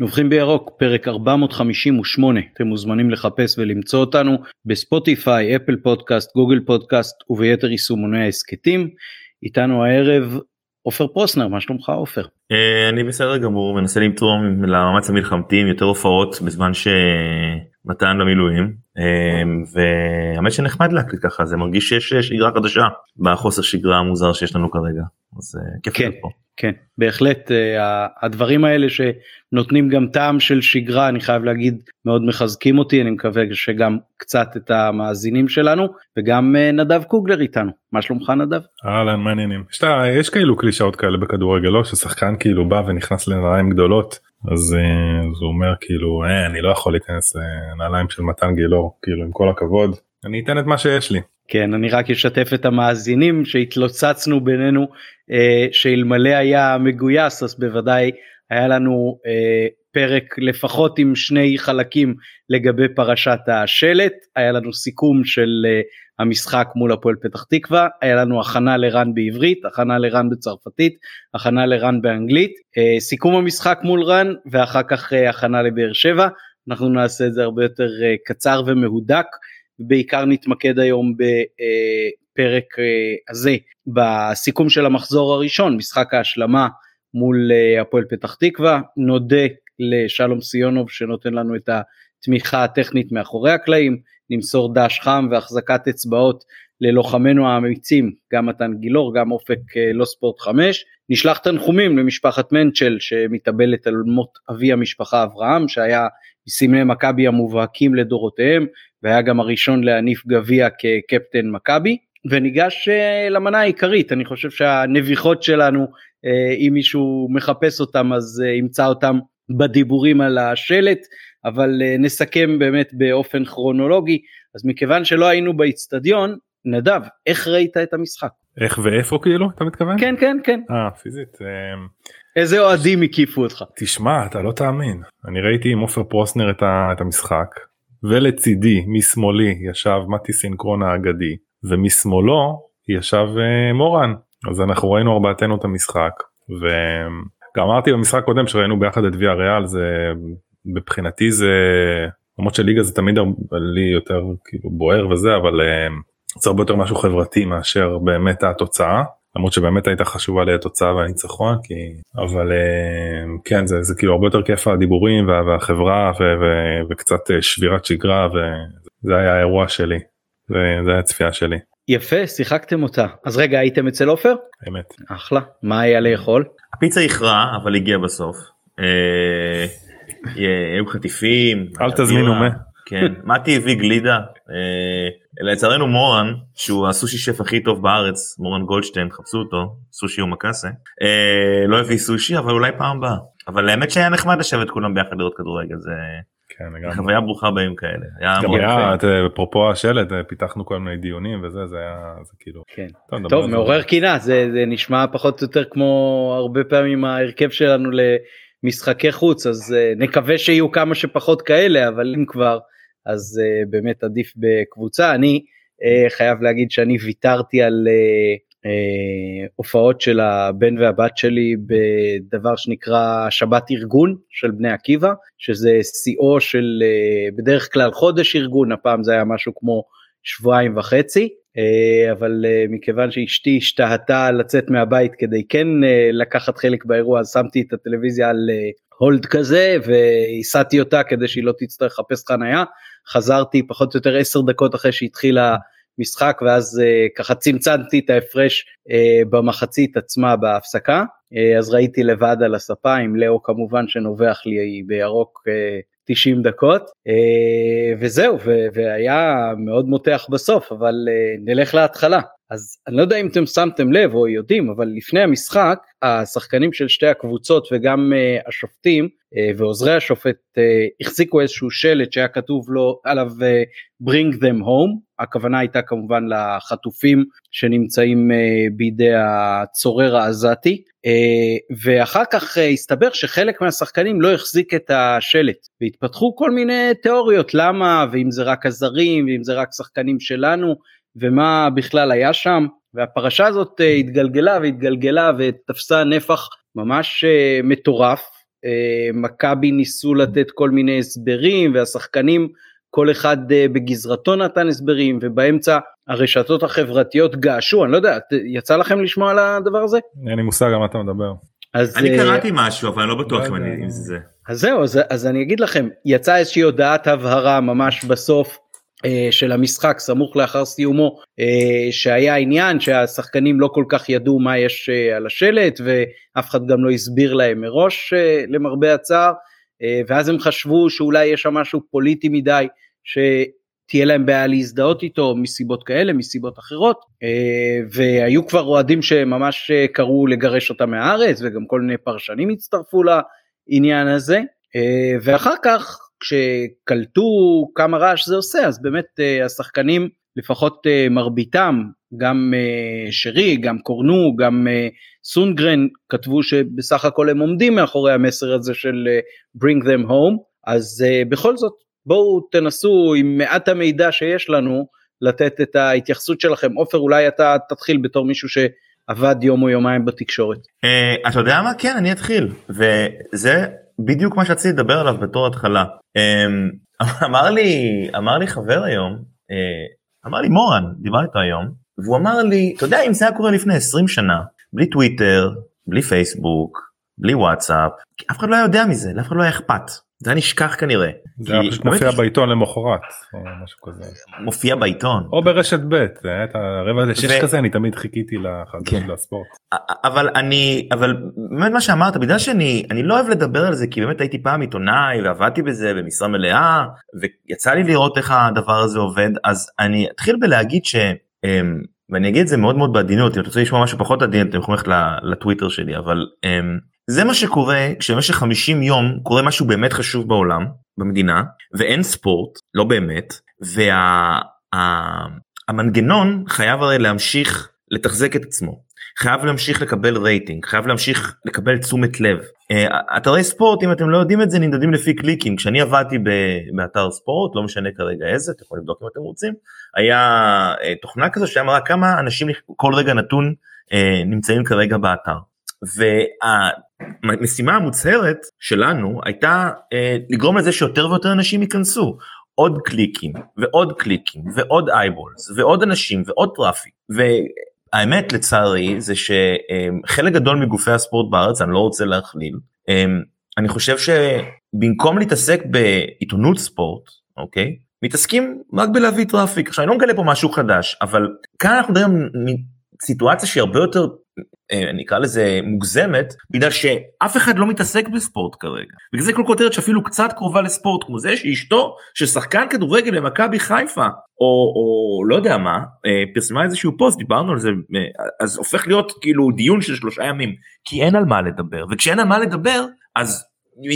נובחים בירוק פרק 458 אתם מוזמנים לחפש ולמצוא אותנו בספוטיפיי אפל פודקאסט גוגל פודקאסט וביתר יישומוני ההסכתים איתנו הערב עופר פרוסנר מה שלומך עופר? אה, אני בסדר גמור מנסה לתרום למאמץ המלחמתי עם יותר הופעות בזמן שמתן למילואים אה, והאמת שנחמד להקליט ככה זה מרגיש שיש שגרה חדשה בחוסר שגרה המוזר שיש לנו כרגע אז אה, כיף כן. פה. כן בהחלט הדברים האלה שנותנים גם טעם של שגרה אני חייב להגיד מאוד מחזקים אותי אני מקווה שגם קצת את המאזינים שלנו וגם נדב קוגלר איתנו מה שלומך נדב? אהלן מעניינים יש, יש כאילו קלישאות כאלה בכדורגל לא ששחקן כאילו בא ונכנס לנעליים גדולות אז, אז הוא אומר כאילו אה, אני לא יכול להיכנס לנעליים של מתן גילאור כאילו עם כל הכבוד אני אתן את מה שיש לי. כן אני רק אשתף את המאזינים שהתלוצצנו בינינו אה, שאלמלא היה מגויס אז בוודאי היה לנו אה, פרק לפחות עם שני חלקים לגבי פרשת השלט. היה לנו סיכום של אה, המשחק מול הפועל פתח תקווה היה לנו הכנה לרן בעברית הכנה לרן בצרפתית הכנה לרן באנגלית. אה, סיכום המשחק מול רן ואחר כך אה, הכנה לבאר שבע. אנחנו נעשה את זה הרבה יותר אה, קצר ומהודק. בעיקר נתמקד היום בפרק אה, הזה בסיכום של המחזור הראשון משחק ההשלמה מול אה, הפועל פתח תקווה. נודה לשלום סיונוב שנותן לנו את התמיכה הטכנית מאחורי הקלעים נמסור דש חם והחזקת אצבעות ללוחמינו האמיצים גם מתן גילאור גם אופק אה, לא ספורט 5 נשלח תנחומים למשפחת מנצ'ל שמתאבלת על מות אבי המשפחה אברהם שהיה מסמלי מכבי המובהקים לדורותיהם והיה גם הראשון להניף גביע כקפטן מכבי וניגש אה, למנה העיקרית אני חושב שהנביחות שלנו אה, אם מישהו מחפש אותם אז אה, ימצא אותם בדיבורים על השלט אבל נסכם באמת באופן כרונולוגי אז מכיוון שלא היינו באיצטדיון נדב איך ראית את המשחק? איך ואיפה כאילו אתה מתכוון? כן כן כן. אה פיזית. איזה אוהדים הקיפו אותך. תשמע אתה לא תאמין אני ראיתי עם עופר פרוסנר את המשחק ולצידי משמאלי ישב מתי סינקרון האגדי ומשמאלו ישב uh, מורן. אז אנחנו ראינו ארבעתנו את המשחק וגם אמרתי במשחק קודם שראינו ביחד את ויה ריאל זה מבחינתי זה למרות שליגה זה תמיד לי יותר כאילו בוער וזה אבל uh, זה הרבה יותר משהו חברתי מאשר באמת התוצאה שבאמת הייתה חשובה לי התוצאה והניצחון כי אבל אה, כן זה, זה כאילו הרבה יותר כיף הדיבורים וה, והחברה ו, ו, וקצת אה, שבירת שגרה וזה היה האירוע שלי זה, זה היה הצפייה שלי. יפה שיחקתם אותה אז רגע הייתם אצל עופר? אמת. אחלה מה היה לאכול? הפיצה איחרה אבל הגיעה בסוף. אה, היו חטיפים. אל תזמינו מה. כן, מתי הביא גלידה, אה, לצערנו מורן, שהוא הסושי שף הכי טוב בארץ, מורן גולדשטיין, חפשו אותו, סושי ומקאסה, אה, לא הביא סושי אבל אולי פעם הבאה, אבל האמת שהיה נחמד לשבת כולם ביחד לראות כדורגל, זה כן, חוויה ברוכה בימים כאלה. היה גם היה, אפרופו השלט, אה, פיתחנו כל מיני דיונים וזה, זה היה, זה כאילו... כן. טוב, טוב מעורר קינה, זה, זה נשמע פחות או יותר כמו הרבה פעמים ההרכב שלנו למשחקי חוץ, אז נקווה שיהיו כמה שפחות כאלה, אבל אם כבר... אז uh, באמת עדיף בקבוצה. אני uh, חייב להגיד שאני ויתרתי על uh, uh, הופעות של הבן והבת שלי בדבר שנקרא שבת ארגון של בני עקיבא, שזה שיאו של uh, בדרך כלל חודש ארגון, הפעם זה היה משהו כמו שבועיים וחצי. אבל מכיוון שאשתי השתהתה לצאת מהבית כדי כן לקחת חלק באירוע אז שמתי את הטלוויזיה על הולד כזה והסעתי אותה כדי שהיא לא תצטרך לחפש חנייה חזרתי פחות או יותר 10 דקות אחרי שהתחילה משחק ואז uh, ככה צמצמתי את ההפרש uh, במחצית עצמה בהפסקה. uh, אז ראיתי לבד על הספה עם לאו כמובן שנובח לי בירוק uh, 90 דקות. uh, וזהו והיה מאוד מותח בסוף אבל uh, נלך להתחלה אז אני לא יודע אם אתם שמתם לב או יודעים אבל לפני המשחק השחקנים של שתי הקבוצות וגם uh, השופטים uh, ועוזרי השופט uh, החזיקו איזשהו שלט שהיה כתוב לו עליו uh, bring them home הכוונה הייתה כמובן לחטופים שנמצאים uh, בידי הצורר העזתי uh, ואחר כך uh, הסתבר שחלק מהשחקנים לא החזיק את השלט והתפתחו כל מיני תיאוריות למה ואם זה רק הזרים ואם זה רק שחקנים שלנו ומה בכלל היה שם והפרשה הזאת אה, התגלגלה והתגלגלה ותפסה נפח ממש אה, מטורף מכבי ניסו לתת כל מיני הסברים והשחקנים כל אחד בגזרתו נתן הסברים ובאמצע הרשתות החברתיות געשו אני לא יודע יצא לכם לשמוע על הדבר הזה? אין לי מושג על מה אתה מדבר. אז אני קראתי משהו אבל אני לא בטוח לא אם זה. אז זהו אז, אז אני אגיד לכם יצאה איזושהי הודעת הבהרה ממש בסוף אה, של המשחק סמוך לאחר סיומו אה, שהיה עניין שהשחקנים לא כל כך ידעו מה יש אה, על השלט ואף אחד גם לא הסביר להם מראש למרבה הצער ואז הם חשבו שאולי יש שם משהו פוליטי מדי שתהיה להם בעיה להזדהות איתו מסיבות כאלה מסיבות אחרות והיו כבר אוהדים שממש קראו לגרש אותם מהארץ וגם כל מיני פרשנים הצטרפו לעניין הזה ואחר כך כשקלטו כמה רעש זה עושה אז באמת אה, השחקנים לפחות אה, מרביתם גם אה, שרי גם קורנו גם סונגרן כתבו שבסך הכל הם עומדים מאחורי המסר הזה של bring them home אז בכל זאת בואו תנסו עם מעט המידע שיש לנו לתת את ההתייחסות שלכם. עופר אולי אתה תתחיל בתור מישהו שעבד יום או יומיים בתקשורת. אתה יודע מה כן אני אתחיל וזה בדיוק מה שרציתי לדבר עליו בתור התחלה. אמ, אמר לי אמר לי חבר היום אה, אמר לי מורן דיבר איתו היום והוא אמר לי אתה יודע אם זה היה קורה לפני 20 שנה בלי טוויטר בלי פייסבוק בלי וואטסאפ אף אחד לא יודע מזה לאף אחד לא היה אכפת זה היה נשכח כנראה. זה היה פשוט מופיע בעיתון למחרת או משהו כזה. מופיע בעיתון. או ברשת ב' זה היה את הרבע לשש כזה אני תמיד חיכיתי לחדשות כן. לספורט. אבל אני אבל באמת מה שאמרת בגלל שאני אני לא אוהב לדבר על זה כי באמת הייתי פעם עיתונאי ועבדתי בזה במשרה מלאה ויצא לי לראות איך הדבר הזה עובד אז אני אתחיל בלהגיד ש... אמ, ואני אגיד את זה מאוד מאוד בעדינות אם אתה רוצה לשמוע משהו פחות עדין אתם יכולים ללכת לטוויטר שלי אבל אמ, זה מה שקורה כשבמשך 50 יום קורה משהו באמת חשוב בעולם במדינה ואין ספורט לא באמת והמנגנון וה, חייב הרי להמשיך לתחזק את עצמו. חייב להמשיך לקבל רייטינג חייב להמשיך לקבל תשומת לב. uh, אתרי ספורט אם אתם לא יודעים את זה נמדדים לפי קליקים. כשאני עבדתי באתר ספורט לא משנה כרגע איזה אתם יכולים לבדוק אם אתם רוצים היה אה, תוכנה כזו שהיה מראה כמה אנשים כל רגע נתון אה, נמצאים כרגע באתר. והמשימה המוצהרת שלנו הייתה אה, לגרום לזה שיותר ויותר אנשים ייכנסו. עוד קליקים ועוד קליקים ועוד eyeballs ועוד אנשים ועוד traffic. והאמת לצערי זה שחלק גדול מגופי הספורט בארץ, אני לא רוצה להכליל, אני חושב שבמקום להתעסק בעיתונות ספורט, אוקיי? מתעסקים רק בלהביא טראפיק. עכשיו אני לא מגלה פה משהו חדש, אבל כאן אנחנו מדברים סיטואציה שהיא הרבה יותר אה, אני אקרא לזה מוגזמת בגלל שאף אחד לא מתעסק בספורט כרגע. בגלל זה כל כותרת שאפילו קצת קרובה לספורט כמו זה שאשתו של שחקן כדורגל במכבי חיפה או, או לא יודע מה אה, פרסמה איזשהו פוסט דיברנו על זה אה, אז הופך להיות כאילו דיון של שלושה ימים כי אין על מה לדבר וכשאין על מה לדבר אז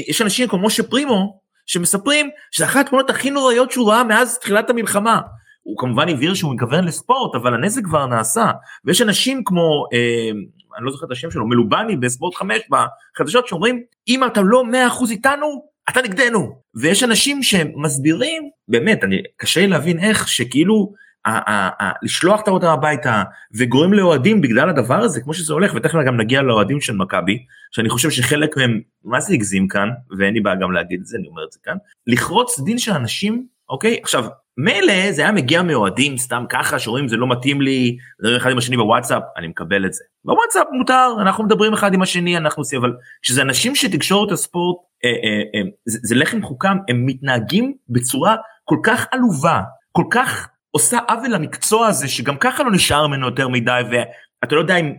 יש אנשים כמו משה פרימו שמספרים שזה אחת התמונות הכי נוראיות שהוא ראה מאז תחילת המלחמה הוא כמובן הבהיר שהוא מכוון לספורט אבל הנזק כבר נעשה. ויש אנשים כמו אה, אני לא זוכר את השם שלו מלובני בספורט 5 בחדשות שאומרים אם אתה לא 100% איתנו אתה נגדנו. ויש אנשים שמסבירים באמת אני קשה לי להבין איך שכאילו ה- ה- ה- לשלוח את האודם הביתה וגורם לאוהדים בגלל הדבר הזה כמו שזה הולך ותכף גם נגיע לאוהדים של מכבי שאני חושב שחלק מהם מה זה הגזים כאן? ואין לי בעיה גם להגיד את זה אני אומר את זה כאן. לחרוץ דין של אנשים אוקיי? עכשיו מילא זה היה מגיע מאוהדים סתם ככה שרואים זה לא מתאים לי, לדבר אחד עם השני בוואטסאפ, אני מקבל את זה. בוואטסאפ מותר, אנחנו מדברים אחד עם השני, אנחנו עושים, אבל כשזה אנשים שתקשורת הספורט, אה, אה, אה, זה, זה לחם חוקם, הם מתנהגים בצורה כל כך עלובה, כל כך עושה עוול למקצוע הזה, שגם ככה לא נשאר ממנו יותר מדי, ואתה לא יודע אם,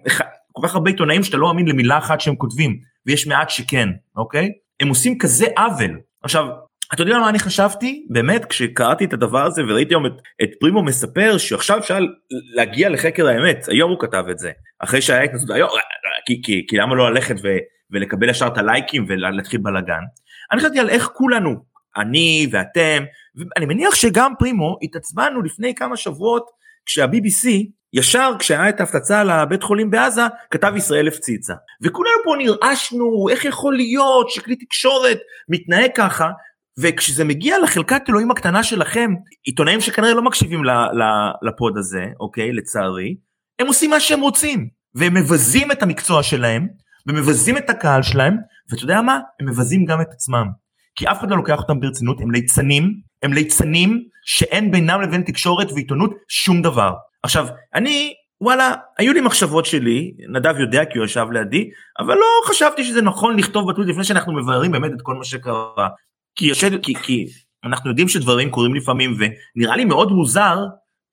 כל כך הרבה עיתונאים שאתה לא מאמין למילה אחת שהם כותבים, ויש מעט שכן, אוקיי? הם עושים כזה עוול. עכשיו, אתה יודע מה אני חשבתי? באמת כשקראתי את הדבר הזה וראיתי היום את, את פרימו מספר שעכשיו אפשר להגיע לחקר האמת היום הוא כתב את זה אחרי שהיה התנסות היום כי, כי, כי למה לא ללכת ו, ולקבל ישר את הלייקים ולהתחיל בלאגן. אני חשבתי על איך כולנו אני ואתם ואני מניח שגם פרימו התעצבנו לפני כמה שבועות כשה-BBC ישר כשהיה את ההפצצה על הבית חולים בעזה כתב ישראל הפציצה. וכולנו פה נרעשנו איך יכול להיות שכלי תקשורת מתנהג ככה וכשזה מגיע לחלקת אלוהים הקטנה שלכם, עיתונאים שכנראה לא מקשיבים לפוד הזה, אוקיי, לצערי, הם עושים מה שהם רוצים, והם מבזים את המקצוע שלהם, ומבזים את הקהל שלהם, ואתה יודע מה? הם מבזים גם את עצמם. כי אף אחד לא לוקח אותם ברצינות, הם ליצנים, הם ליצנים שאין בינם לבין תקשורת ועיתונות שום דבר. עכשיו, אני, וואלה, היו לי מחשבות שלי, נדב יודע כי הוא ישב לידי, אבל לא חשבתי שזה נכון לכתוב בטוויט לפני שאנחנו מבררים באמת את כל מה שקרה. כי, יושב, כי, כי אנחנו יודעים שדברים קורים לפעמים, ונראה לי מאוד מוזר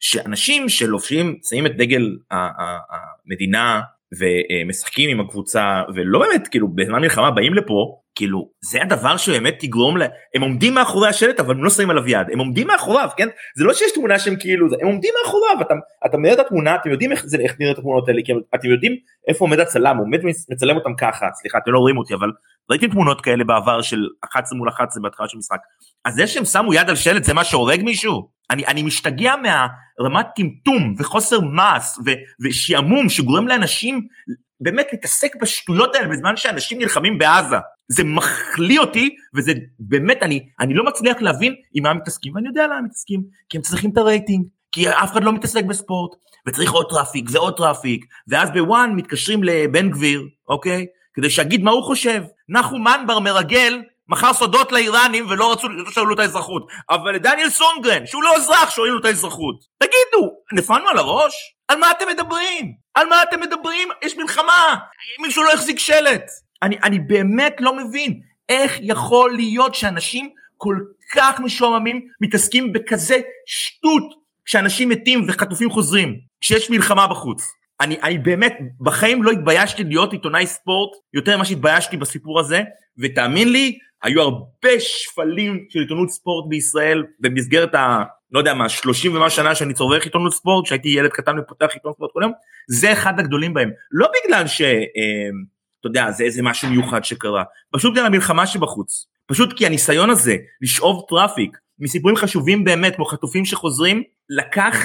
שאנשים שלובשים, שמים את דגל המדינה ומשחקים עם הקבוצה ולא באמת כאילו בזמן מלחמה באים לפה כאילו זה הדבר שבאמת תגרום ל... הם עומדים מאחורי השלט אבל הם לא שמים עליו יד. הם עומדים מאחוריו כן? זה לא שיש תמונה שהם כאילו זה הם עומדים מאחוריו אתה, אתה מראה את התמונה אתם יודעים איך זה איך נראות התמונות האלה כי אתם יודעים איפה עומד הצלם הוא באמת מצלם אותם ככה סליחה אתם לא רואים אותי אבל ראיתי תמונות כאלה בעבר של 11 מול 11 בהתחלה של משחק. אז זה שהם שמו יד על שלט זה מה שהורג מישהו? אני, אני משתגע מהרמת טמטום וחוסר מעש ושעמום שגורם לאנשים באמת להתעסק בשטויות האלה בזמן שאנשים נלחמים בעזה. זה מחליא אותי וזה באמת אני אני לא מצליח להבין עם מה מתעסקים ואני יודע למה מתעסקים כי הם צריכים את הרייטינג כי אף אחד לא מתעסק בספורט וצריך עוד טראפיק ועוד טראפיק ואז ב-ONE מתקשרים לבן גביר אוקיי כדי שיגיד מה הוא חושב נחום מנבר מרגל מכר סודות לאיראנים ולא רצו, לא שאלו את האזרחות. אבל לדניאל סונגרן, שהוא לא אזרח, שואלים לו את האזרחות. תגידו, נפלנו על הראש? על מה אתם מדברים? על מה אתם מדברים? יש מלחמה! מישהו לא החזיק שלט. אני, אני באמת לא מבין איך יכול להיות שאנשים כל כך משועממים מתעסקים בכזה שטות כשאנשים מתים וחטופים חוזרים, כשיש מלחמה בחוץ. אני, אני באמת בחיים לא התביישתי להיות עיתונאי ספורט יותר ממה שהתביישתי בסיפור הזה, ותאמין לי, היו הרבה שפלים של עיתונות ספורט בישראל במסגרת ה... לא יודע מה, 30 ומה שנה שאני צורך עיתונות ספורט, שהייתי ילד קטן ופותח עיתונות ספורט כל יום, זה אחד הגדולים בהם. לא בגלל ש... אה, אתה יודע, זה איזה משהו מיוחד שקרה, פשוט בגלל המלחמה שבחוץ. פשוט כי הניסיון הזה לשאוב טראפיק מסיפורים חשובים באמת, כמו חטופים שחוזרים, לקח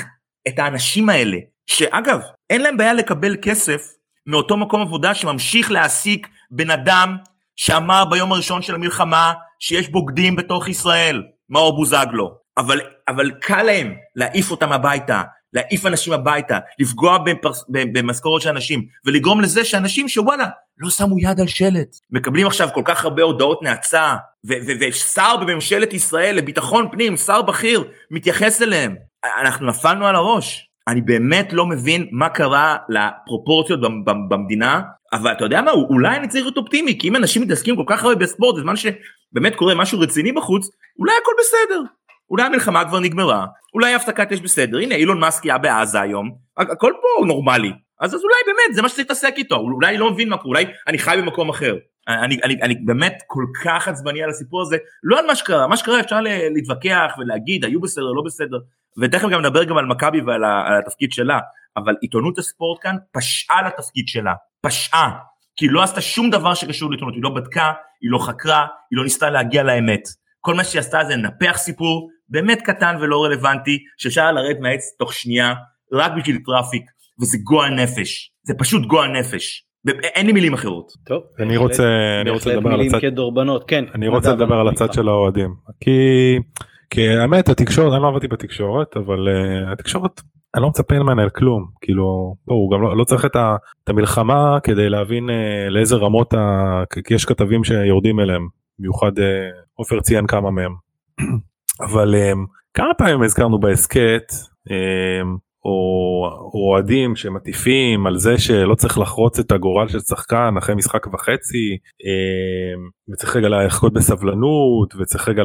את האנשים האלה, שאגב, אין להם בעיה לקבל כסף מאותו מקום עבודה שממשיך להעסיק בן אדם שאמר ביום הראשון של המלחמה שיש בוגדים בתוך ישראל, מאור בוזגלו, אבל, אבל קל להם להעיף אותם הביתה, להעיף אנשים הביתה, לפגוע בפרס, במשכורת של אנשים, ולגרום לזה שאנשים שוואלה, לא שמו יד על שלט, מקבלים עכשיו כל כך הרבה הודעות נאצה, ושר בממשלת ישראל לביטחון פנים, שר בכיר, מתייחס אליהם. אנחנו נפלנו על הראש. אני באמת לא מבין מה קרה לפרופורציות במדינה, אבל אתה יודע מה, אולי אני צריך להיות אופטימי, כי אם אנשים מתעסקים כל כך הרבה בספורט בזמן שבאמת קורה משהו רציני בחוץ, אולי הכל בסדר. אולי המלחמה כבר נגמרה, אולי הפסקת אש בסדר, הנה אילון מאסק היה בעזה היום, הכל פה נורמלי, אז, אז אולי באמת זה מה שצריך להתעסק איתו, אולי לא מבין מה קורה, אולי אני חי במקום אחר. אני, אני, אני באמת כל כך עצבני על הסיפור הזה, לא על מה שקרה, מה שקרה אפשר להתווכח ולהגיד היו בסדר, לא בסדר, ותכף גם נדבר גם על מכבי ועל התפקיד שלה, אבל עיתונות הספורט כאן פשעה לתפקיד שלה, פשעה, כי היא לא עשתה שום דבר שקשור לעיתונות, היא לא בדקה, היא לא חקרה, היא לא ניסתה להגיע לאמת. כל מה שהיא עשתה זה לנפח סיפור באמת קטן ולא רלוונטי, שאפשר לרדת מהעץ תוך שנייה, רק בשביל טראפיק, וזה גועל נפש, זה פשוט גועל נפש. אין לי מילים אחרות. טוב, אני רוצה אני רוצה לדבר על הצד כדורבנות, כן. אני רוצה לדבר על הצד של האוהדים. כי כי האמת התקשורת אני לא עבדתי בתקשורת אבל uh, התקשורת אני לא מצפה ממנה על כלום כאילו בוא, הוא גם לא, לא צריך את, ה, את המלחמה כדי להבין uh, לאיזה רמות ה, כי יש כתבים שיורדים אליהם במיוחד uh, עופר ציין כמה מהם אבל um, כמה פעמים הזכרנו בהסכת um, או אוהדים שמטיפים על זה שלא צריך לחרוץ את הגורל של שחקן אחרי משחק וחצי וצריך רגע לחכות בסבלנות וצריך רגע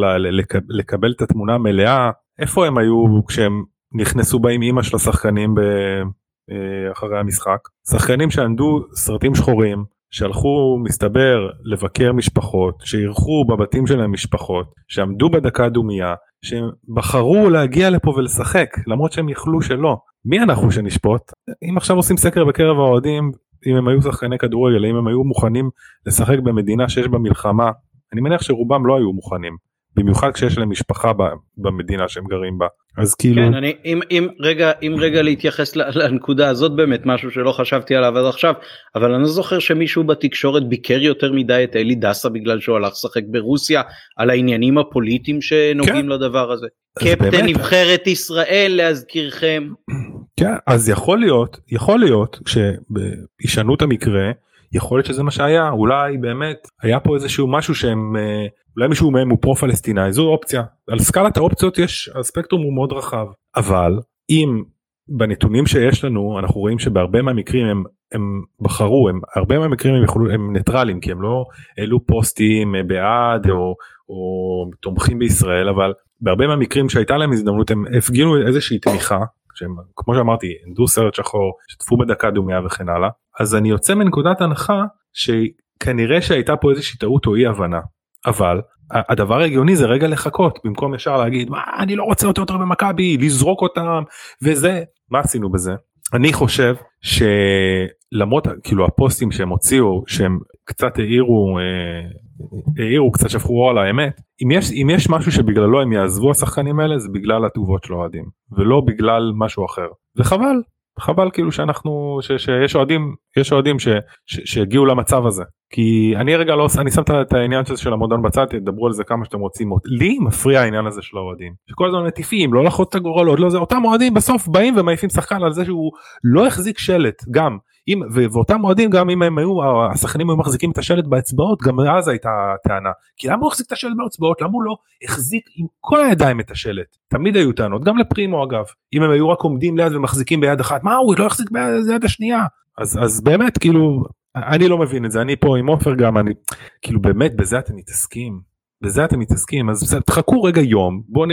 לקבל את התמונה המלאה איפה הם היו כשהם נכנסו באים אימא של השחקנים אה, אחרי המשחק? שחקנים שענדו סרטים שחורים שהלכו מסתבר לבקר משפחות שאירחו בבתים שלהם משפחות שעמדו בדקה דומייה שהם בחרו להגיע לפה ולשחק למרות שהם יכלו שלא. מי אנחנו שנשפוט? אם עכשיו עושים סקר בקרב האוהדים אם הם היו שחקני כדורגל אם הם היו מוכנים לשחק במדינה שיש בה מלחמה אני מניח שרובם לא היו מוכנים במיוחד כשיש להם משפחה במדינה שהם גרים בה אז כאילו כן אני אם אם רגע אם רגע להתייחס לנקודה הזאת באמת משהו שלא חשבתי עליו עד עכשיו אבל אני לא זוכר שמישהו בתקשורת ביקר יותר מדי את אלי דסה בגלל שהוא הלך לשחק ברוסיה על העניינים הפוליטיים שנוגעים כן. לדבר הזה. קפטן נבחרת ישראל להזכירכם. כן אז יכול להיות יכול להיות כשישנו את המקרה יכול להיות שזה מה שהיה אולי באמת היה פה איזשהו משהו שהם אה, אולי מישהו מהם הוא פרו פלסטיני זו אופציה. על סקלת האופציות יש הספקטרום הוא מאוד רחב. אבל אם בנתונים שיש לנו אנחנו רואים שבהרבה מהמקרים הם הם בחרו הם הרבה מהמקרים הם יכולו הם ניטרלים כי הם לא העלו פוסטים אה, בעד או, או תומכים בישראל אבל בהרבה מהמקרים שהייתה להם הזדמנות הם הפגינו איזושהי תמיכה שהם כמו שאמרתי עמדו סרט שחור שתפו בדקה דומיה וכן הלאה אז אני יוצא מנקודת הנחה שכנראה שהייתה פה איזושהי טעות או אי הבנה אבל הדבר ההגיוני זה רגע לחכות במקום ישר להגיד מה אני לא רוצה אותו יותר במכבי לזרוק אותם וזה מה עשינו בזה? אני חושב שלמרות כאילו הפוסטים שהם הוציאו שהם קצת העירו אה, העירו קצת שפכו אור על האמת אם יש אם יש משהו שבגללו הם יעזבו השחקנים האלה זה בגלל התגובות של אוהדים ולא בגלל משהו אחר. וחבל חבל כאילו שאנחנו ש, שיש אוהדים יש אוהדים שהגיעו למצב הזה. כי אני רגע לא עושה אני שם את העניין הזה של המועדון בצד תדברו על זה כמה שאתם רוצים. לי מפריע העניין הזה של האוהדים שכל הזמן מטיפים לא לחוץ את הגורלות לא זה אותם אוהדים בסוף באים ומעיפים שחקן על זה שהוא לא החזיק שלט גם אם ואותם אוהדים גם אם הם היו השחקנים היו מחזיקים את השלט באצבעות גם אז הייתה טענה. כי למה הוא החזיק את השלט באצבעות? למה הוא לא החזיק עם כל הידיים את השלט? תמיד היו טענות גם לפרימו אגב. אם הם היו רק עומדים ליד ומחזיקים ביד אחת מה הוא לא החזיק ביד השנייה? אז אז באמת כאילו אני לא מבין את זה. אני פה עם עופר גם אני כאילו באמת בזה אתם מתעסקים בזה אתם מתעסקים אז תחכו רגע יום בואו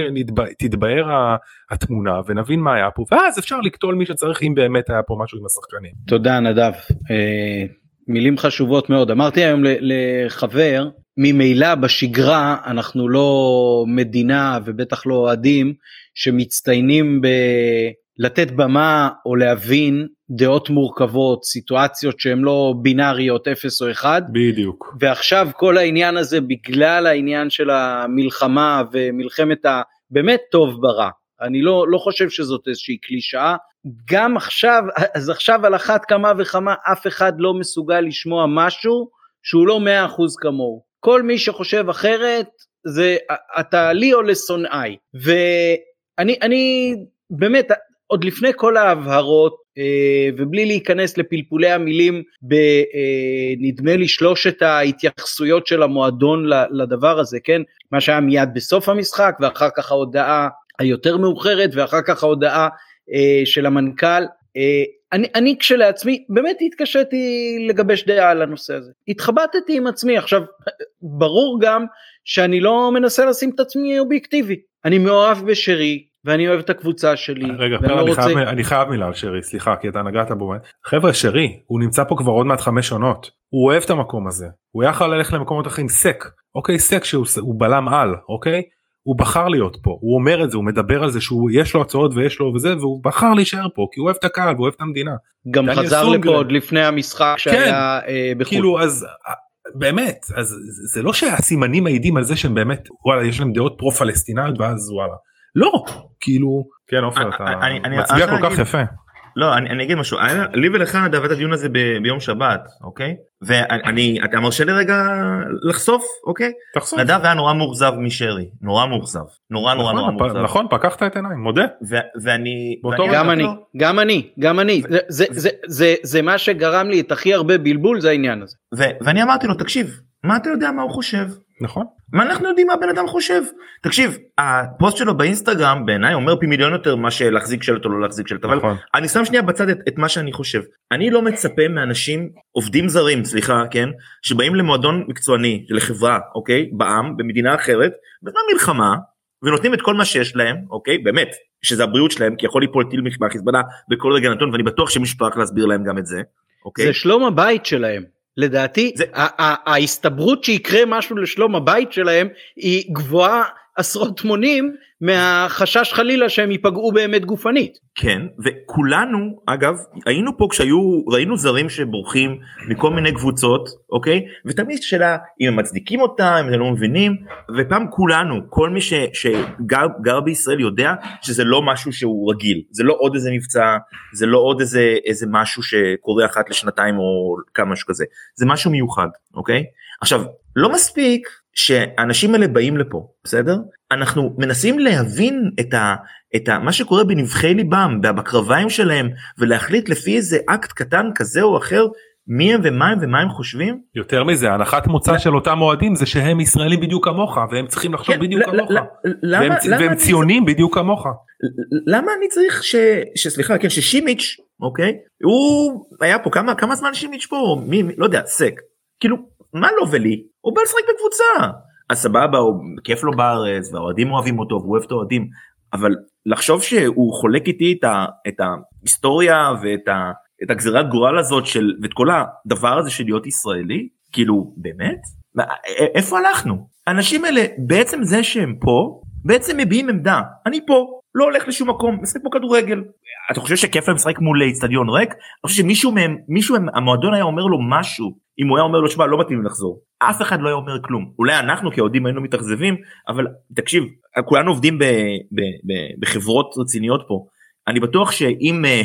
תתבהר התמונה ונבין מה היה פה ואז אפשר לקטול מי שצריך אם באמת היה פה משהו עם השחקנים. תודה נדב אה, מילים חשובות מאוד אמרתי היום לחבר ממילא בשגרה אנחנו לא מדינה ובטח לא אוהדים שמצטיינים ב... לתת במה או להבין דעות מורכבות, סיטואציות שהן לא בינאריות 0 או 1. בדיוק. ועכשיו כל העניין הזה בגלל העניין של המלחמה ומלחמת הבאמת טוב ברע. אני לא, לא חושב שזאת איזושהי קלישאה. גם עכשיו, אז עכשיו על אחת כמה וכמה אף אחד לא מסוגל לשמוע משהו שהוא לא 100% כמוהו. כל מי שחושב אחרת זה אתה לי או לשונאיי. ואני אני באמת עוד לפני כל ההבהרות אה, ובלי להיכנס לפלפולי המילים בנדמה אה, לי שלושת ההתייחסויות של המועדון לדבר הזה, כן? מה שהיה מיד בסוף המשחק ואחר כך ההודעה היותר מאוחרת ואחר כך ההודעה אה, של המנכ"ל. אני, אני כשלעצמי באמת התקשיתי לגבש דעה על הנושא הזה. התחבטתי עם עצמי. עכשיו, ברור גם שאני לא מנסה לשים את עצמי אובייקטיבי. אני מאוהב בשרי, ואני אוהב את הקבוצה שלי. רגע, פר, אני, רוצה... חייב, אני חייב מילה על שרי, סליחה, כי אתה נגעת בו. חבר'ה, שרי, הוא נמצא פה כבר עוד מעט חמש עונות. הוא אוהב את המקום הזה. הוא יכול ללכת למקומות אחרים, סק. אוקיי, סק שהוא בלם על, אוקיי? הוא בחר להיות פה, הוא אומר את זה, הוא מדבר על זה שהוא יש לו הצעות ויש לו וזה, והוא בחר להישאר פה, כי הוא אוהב את הקהל והוא אוהב את המדינה. גם חזר לפה עוד לפני המשחק שהיה כן, אה, בחו"ל. כאילו, אז באמת, אז זה לא שהסימנים מעידים על זה שהם באמת, וואלה, יש להם דעות פרו-פלסטיניות ואז וואלה. לא, כאילו, כן עופר אתה מצביע כל כך יפה. לא אני, אני אגיד משהו. לי ולך את הדיון הזה ב, ביום שבת אוקיי? ואני אתה מרשה לי רגע לחשוף אוקיי? תחשוף. נדב היה נורא מאוכזב משרי. נורא מאוכזב. נורא נורא נכון, נורא מאוכזב. נכון פקחת את עיניים מודה. ו, ואני, ואני גם אני לא... גם אני גם אני. זה, זה, זה, זה, זה מה שגרם לי את הכי הרבה בלבול זה העניין הזה. ו, ואני אמרתי לו תקשיב מה אתה יודע מה הוא חושב נכון. מה אנחנו יודעים מה בן אדם חושב? תקשיב, הפוסט שלו באינסטגרם בעיניי אומר פי מיליון יותר מה שלהחזיק שלט או לא להחזיק שלט, נכון. אבל אני שם שנייה בצד את, את מה שאני חושב. אני לא מצפה מאנשים, עובדים זרים, סליחה, כן, שבאים למועדון מקצועני, לחברה, אוקיי, בעם, במדינה אחרת, בזמן מלחמה, ונותנים את כל מה שיש להם, אוקיי, באמת, שזה הבריאות שלהם, כי יכול ליפול טיל מהחיזבאללה בכל רגע נתון, ואני בטוח שמישהו צריך להסביר להם גם את זה, אוקיי? זה שלום הבית שלהם. לדעתי זה... ההסתברות שיקרה משהו לשלום הבית שלהם היא גבוהה עשרות מונים מהחשש חלילה שהם ייפגעו באמת גופנית. כן וכולנו אגב היינו פה כשהיו ראינו זרים שבורחים מכל מיני קבוצות אוקיי? ותמיד שאלה אם הם מצדיקים אותה אם הם לא מבינים ופעם כולנו כל מי ש, שגר בישראל יודע שזה לא משהו שהוא רגיל. זה לא עוד איזה מבצע זה לא עוד איזה איזה משהו שקורה אחת לשנתיים או כמה משהו כזה. זה משהו מיוחד אוקיי? עכשיו לא מספיק שהאנשים האלה באים לפה בסדר אנחנו מנסים להבין את, ה, את ה, מה שקורה בנבחי ליבם בקרביים שלהם ולהחליט לפי איזה אקט קטן כזה או אחר מי הם ומה הם ומה הם חושבים. יותר מזה הנחת מוצא של אותם אוהדים זה שהם ישראלים בדיוק כמוך והם צריכים לחשוב כן, בדיוק ל- כמוך. ל- למה- והם, למה והם אני- ציונים בדיוק כמוך. למה אני צריך ש... שסליחה כן ששימיץ' אוקיי הוא היה פה כמה כמה זמן שימיץ' פה מי, מי לא יודע סק כאילו מה לו ולי? הוא בא לשחק בקבוצה. אז סבבה הוא כיף לו בארץ והאוהדים אוהבים אותו והוא אוהב את האוהדים אבל לחשוב שהוא חולק איתי את, ה, את ההיסטוריה ואת ה, את הגזירת גורל הזאת של ואת כל הדבר הזה של להיות ישראלי? כאילו באמת? מה, איפה הלכנו? האנשים האלה בעצם זה שהם פה בעצם מביעים עמדה. אני פה לא הולך לשום מקום משחק פה כדורגל. אתה חושב שכיף להם לשחק מול איצטדיון ריק? אני חושב שמישהו מהם מישהו המועדון היה אומר לו משהו אם הוא היה אומר לו שמע לא מתאים לחזור אף אחד לא היה אומר כלום. אולי אנחנו כאוהדים היינו מתאכזבים אבל תקשיב כולנו עובדים ב, ב, ב, בחברות רציניות פה. אני בטוח שאם אה,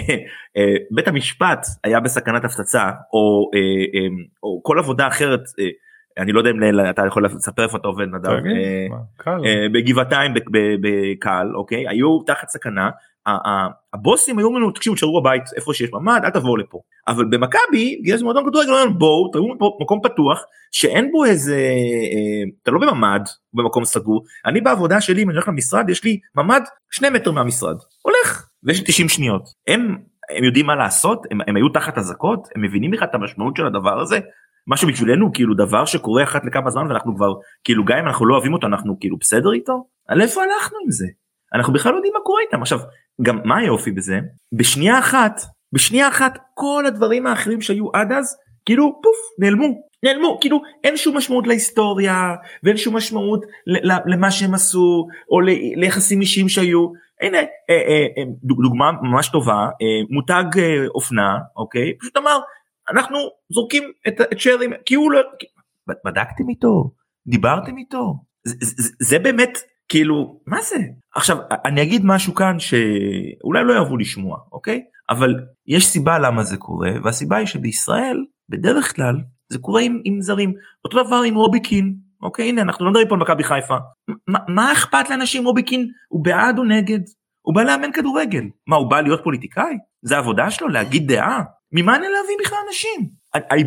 אה, בית המשפט היה בסכנת הפצצה או, אה, או כל עבודה אחרת אני לא יודע אם ל- אתה יכול לספר איפה אתה עובד נדב. בגבעתיים בקהל אוקיי? היו תחת סכנה הבוסים היו אומרים לנו תקשיבו תשארו בבית איפה שיש ממ"ד אל תבואו לפה. אבל במכבי יש מועדון כדורגל אומרים לנו, בואו תראו מקום פתוח שאין בו איזה אה, אתה לא בממ"ד במקום סגור. אני בעבודה שלי אם אני הולך למשרד יש לי ממ"ד שני מטר מהמשרד. הולך ויש לי 90 שניות. הם הם יודעים מה לעשות? הם, הם היו תחת אזעקות? הם מבינים בכלל את המשמעות של הדבר הזה? מה שבשבילנו כאילו דבר שקורה אחת לכמה זמן ואנחנו כבר כאילו גם אם אנחנו לא אוהבים אותו אנחנו כאילו בסדר איתו? על איפה הלכנו עם זה אנחנו בכלל לא יודעים מה קורה איתם. עכשיו גם מה היופי בזה? בשנייה אחת בשנייה אחת כל הדברים האחרים שהיו עד אז כאילו פוף נעלמו. נעלמו. כאילו אין שום משמעות להיסטוריה ואין שום משמעות למה שהם עשו או ליחסים אישיים שהיו. הנה אה, אה, אה, דוג- דוגמה ממש טובה מותג אופנה אוקיי? פשוט אמר אנחנו זורקים את, את כי הוא לא בדקתם איתו? דיברתם איתו? זה, זה, זה באמת כאילו מה זה? עכשיו אני אגיד משהו כאן שאולי לא יאהבו לשמוע אוקיי? אבל יש סיבה למה זה קורה והסיבה היא שבישראל בדרך כלל זה קורה עם, עם זרים. אותו דבר עם רובי קין אוקיי? הנה אנחנו לא מדברים פה על מכבי חיפה. מה, מה אכפת לאנשים? רובי קין הוא בעד או נגד? הוא בא לאמן כדורגל. מה הוא בא להיות פוליטיקאי? זה העבודה שלו להגיד דעה? ממה אני להביא בכלל אנשים אני,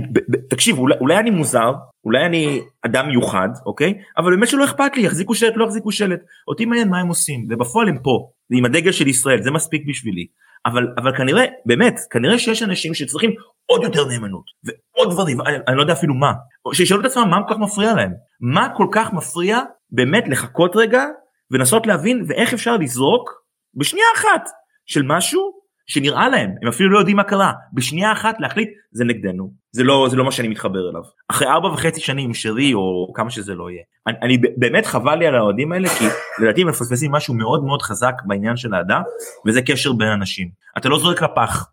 תקשיב אולי, אולי אני מוזר אולי אני אדם מיוחד אוקיי? אבל באמת שלא אכפת לי יחזיקו שלט לא יחזיקו שלט. אותי מעניין מה הם עושים ובפועל הם פה ועם הדגל של ישראל זה מספיק בשבילי. אבל אבל כנראה באמת כנראה שיש אנשים שצריכים עוד יותר נאמנות ועוד דברים אני, אני לא יודע אפילו מה. שישאלו את עצמם מה כל כך מפריע להם? מה כל כך מפריע באמת לחכות רגע ולנסות להבין ואיך אפשר לזרוק בשנייה אחת של משהו שנראה להם הם אפילו לא יודעים מה קרה. בשנייה אחת להחליט זה נגדנו זה לא זה לא מה שאני מתחבר אליו. אחרי ארבע וחצי שנים שרי או כמה שזה לא יהיה. אני, אני באמת חבל לי על האוהדים האלה כי לדעתי הם מפספסים משהו מאוד מאוד חזק בעניין של האדם וזה קשר בין אנשים. אתה לא זורק לפח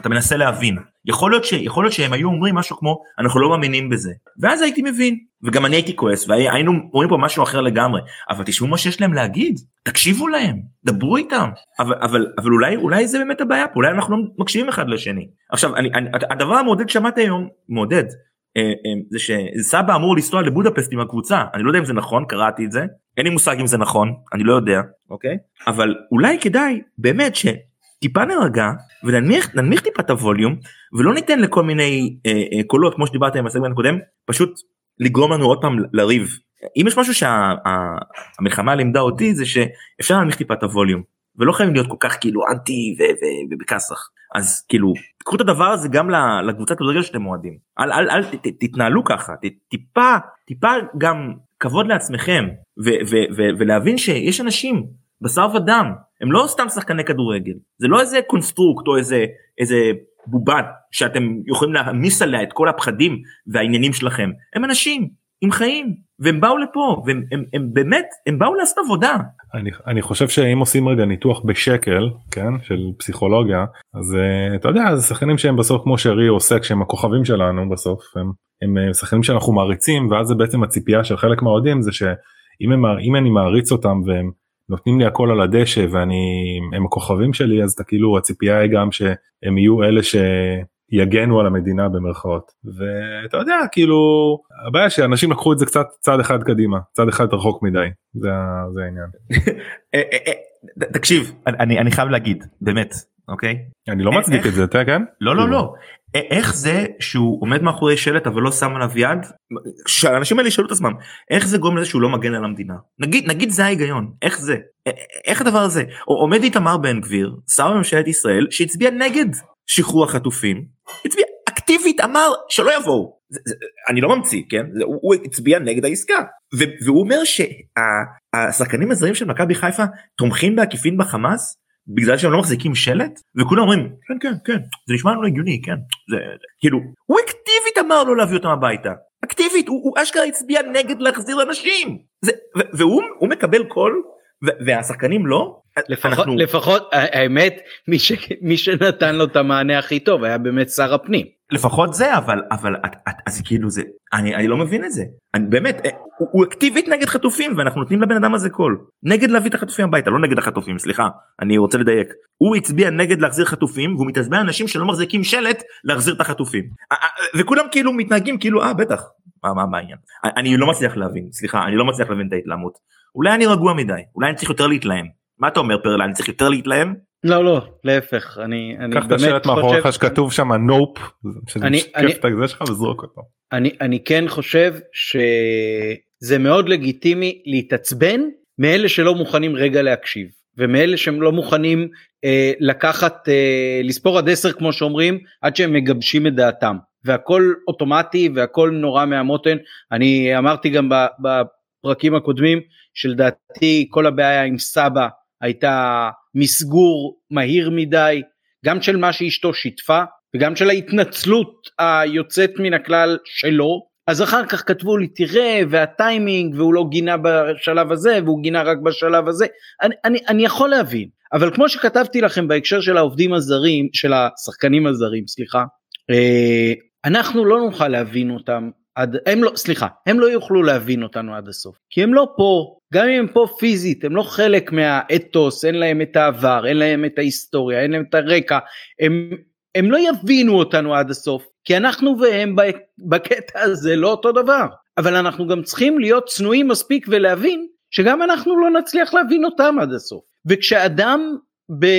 אתה מנסה להבין. יכול להיות שיכול להיות שהם היו אומרים משהו כמו אנחנו לא מאמינים בזה. ואז הייתי מבין. וגם אני הייתי כועס והיינו אומרים פה משהו אחר לגמרי. אבל תשמעו מה שיש להם להגיד. תקשיבו להם. דברו איתם. אבל אבל אבל אולי אולי זה באמת הבעיה פה. אולי אנחנו לא מקשיבים אחד לשני. עכשיו אני, אני הדבר המעודד שמעתי היום מעודד אה, אה, זה שסבא אמור לנסוע לבודפסט עם הקבוצה. אני לא יודע אם זה נכון קראתי את זה. אין לי מושג אם זה נכון אני לא יודע אוקיי? אבל אולי כדאי באמת ש... טיפה נרגע וננמיך ננמיך טיפה את הווליום ולא ניתן לכל מיני אה, אה, קולות כמו שדיברת עם הסגמנט הקודם פשוט לגרום לנו עוד פעם לריב. אם יש משהו שהמלחמה לימדה אותי זה שאפשר להנמיך טיפה את הווליום ולא חייבים להיות כל כך כאילו אנטי ובכסח אז כאילו קחו את הדבר הזה גם לקבוצת כדורגל שאתם אוהדים אל, אל, אל ת, תתנהלו ככה ת, טיפה טיפה גם כבוד לעצמכם ו, ו, ו, ולהבין שיש אנשים בשר ודם הם לא סתם שחקני כדורגל זה לא איזה construct או איזה איזה בובה שאתם יכולים להעמיס עליה את כל הפחדים והעניינים שלכם הם אנשים עם חיים והם באו לפה והם הם, הם באמת הם באו לעשות עבודה. אני, אני חושב שאם עושים רגע ניתוח בשקל כן של פסיכולוגיה אז uh, אתה יודע זה שחקנים שהם בסוף כמו שרי עושה כשהם הכוכבים שלנו בסוף הם, הם שחקנים שאנחנו מעריצים ואז זה בעצם הציפייה של חלק מהאוהדים זה שאם הם, אם אני מעריץ אותם והם נותנים לי הכל על הדשא ואני הם הכוכבים שלי אז אתה כאילו הציפייה היא גם שהם יהיו אלה שיגנו על המדינה במרכאות. ואתה יודע כאילו הבעיה שאנשים לקחו את זה קצת צעד אחד קדימה צעד אחד רחוק מדי זה, זה העניין. תקשיב אני, אני חייב להגיד באמת אוקיי? אני לא מצדיק את זה אתה כן? לא לא לא איך זה שהוא עומד מאחורי שלט אבל לא שם עליו יד? שהאנשים האלה ישאלו את עצמם איך זה גורם לזה שהוא לא מגן על המדינה? נגיד נגיד זה ההיגיון איך זה? איך הדבר הזה? עומד איתמר בן גביר שר בממשלת ישראל שהצביע נגד שחרור החטופים הצביע אקטיבית אמר שלא יבואו. אני לא ממציא כן? הוא, הוא הצביע נגד העסקה. והוא אומר שהשחקנים הזרים של מכבי חיפה תומכים בעקיפין בחמאס בגלל שהם לא מחזיקים שלט? וכולם אומרים כן כן כן זה נשמע לנו הגיוני כן זה, זה. כאילו הוא אקטיבית אמר לו להביא אותם הביתה. אקטיבית הוא, הוא אשכרה הצביע נגד להחזיר אנשים. זה, והוא מקבל קול והשחקנים לא? לפחות, אנחנו... לפחות האמת מי, ש, מי שנתן לו את המענה הכי טוב היה באמת שר הפנים. לפחות זה אבל אבל אז כאילו זה אני, אני לא מבין את זה. אני באמת אה, הוא, הוא אקטיבית נגד חטופים ואנחנו נותנים לבן אדם הזה קול. נגד להביא את החטופים הביתה לא נגד החטופים סליחה אני רוצה לדייק. הוא הצביע נגד להחזיר חטופים והוא מתעצבן אנשים שלא מחזיקים שלט להחזיר את החטופים. וכולם כאילו מתנהגים כאילו אה בטח. מה, מה העניין? אני לא מצליח להבין סליחה אני לא מצליח להבין את ההתלהמות. אולי אני רגוע מדי אולי אני צריך יותר להתלהם. מה אתה אומר פרלה אני צריך יותר להתלהם לא לא להפך אני אני קח את השלט מאחוריך שכתוב שם נופ אני זה שלך וזרוק אותו. אני אני כן חושב שזה מאוד לגיטימי להתעצבן מאלה שלא מוכנים רגע להקשיב ומאלה שהם לא מוכנים אה, לקחת אה, לספור עד עשר כמו שאומרים עד שהם מגבשים את דעתם. והכל אוטומטי והכל נורא מהמותן. אני אמרתי גם בפרקים הקודמים שלדעתי כל הבעיה עם סבא הייתה מסגור מהיר מדי, גם של מה שאשתו שיתפה וגם של ההתנצלות היוצאת מן הכלל שלו. אז אחר כך כתבו לי תראה והטיימינג והוא לא גינה בשלב הזה והוא גינה רק בשלב הזה אני, אני, אני יכול להבין אבל כמו שכתבתי לכם בהקשר של העובדים הזרים של השחקנים הזרים סליחה אה, אנחנו לא נוכל להבין אותם עד, הם לא, סליחה, הם לא יוכלו להבין אותנו עד הסוף, כי הם לא פה, גם אם הם פה פיזית, הם לא חלק מהאתוס, אין להם את העבר, אין להם את ההיסטוריה, אין להם את הרקע, הם, הם לא יבינו אותנו עד הסוף, כי אנחנו והם בקטע הזה לא אותו דבר, אבל אנחנו גם צריכים להיות צנועים מספיק ולהבין שגם אנחנו לא נצליח להבין אותם עד הסוף, וכשאדם בשיא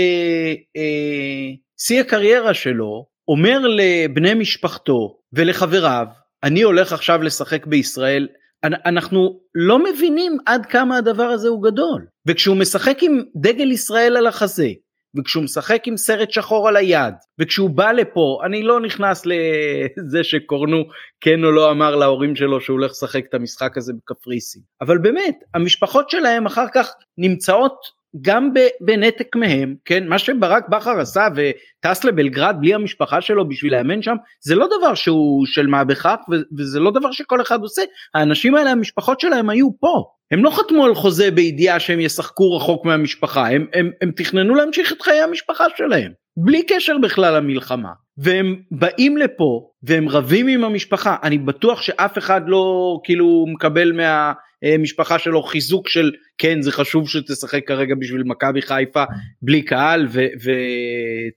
אה, הקריירה שלו אומר לבני משפחתו ולחבריו אני הולך עכשיו לשחק בישראל, אנחנו לא מבינים עד כמה הדבר הזה הוא גדול. וכשהוא משחק עם דגל ישראל על החזה, וכשהוא משחק עם סרט שחור על היד, וכשהוא בא לפה, אני לא נכנס לזה שקורנו כן או לא אמר להורים שלו שהוא הולך לשחק את המשחק הזה בקפריסין. אבל באמת, המשפחות שלהם אחר כך נמצאות גם בנתק מהם, כן, מה שברק בכר עשה וטס לבלגרד בלי המשפחה שלו בשביל לאמן שם, זה לא דבר שהוא של מה בכך וזה לא דבר שכל אחד עושה, האנשים האלה המשפחות שלהם היו פה, הם לא חתמו על חוזה בידיעה שהם ישחקו רחוק מהמשפחה, הם, הם, הם תכננו להמשיך את חיי המשפחה שלהם, בלי קשר בכלל למלחמה, והם באים לפה והם רבים עם המשפחה, אני בטוח שאף אחד לא כאילו מקבל מה... אה, משפחה שלו חיזוק של כן זה חשוב שתשחק כרגע בשביל מכבי חיפה בלי קהל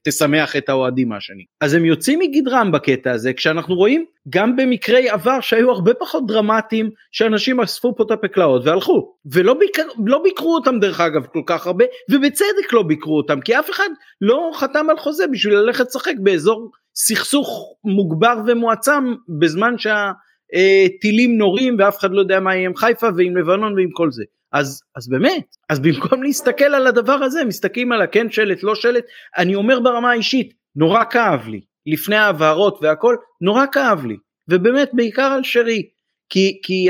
ותשמח את האוהדים השני. אז הם יוצאים מגדרם בקטע הזה כשאנחנו רואים גם במקרי עבר שהיו הרבה פחות דרמטיים שאנשים אספו פה את הפקלאות והלכו ולא ביקר, לא ביקרו אותם דרך אגב כל כך הרבה ובצדק לא ביקרו אותם כי אף אחד לא חתם על חוזה בשביל ללכת לשחק באזור סכסוך מוגבר ומועצם בזמן שה... אה, טילים נורים ואף אחד לא יודע מה יהיה עם חיפה ועם לבנון ועם כל זה. אז, אז באמת, אז במקום להסתכל על הדבר הזה, מסתכלים על הכן שלט, לא שלט, אני אומר ברמה האישית, נורא כאב לי, לפני ההבהרות והכל, נורא כאב לי, ובאמת בעיקר על שרי, כי, כי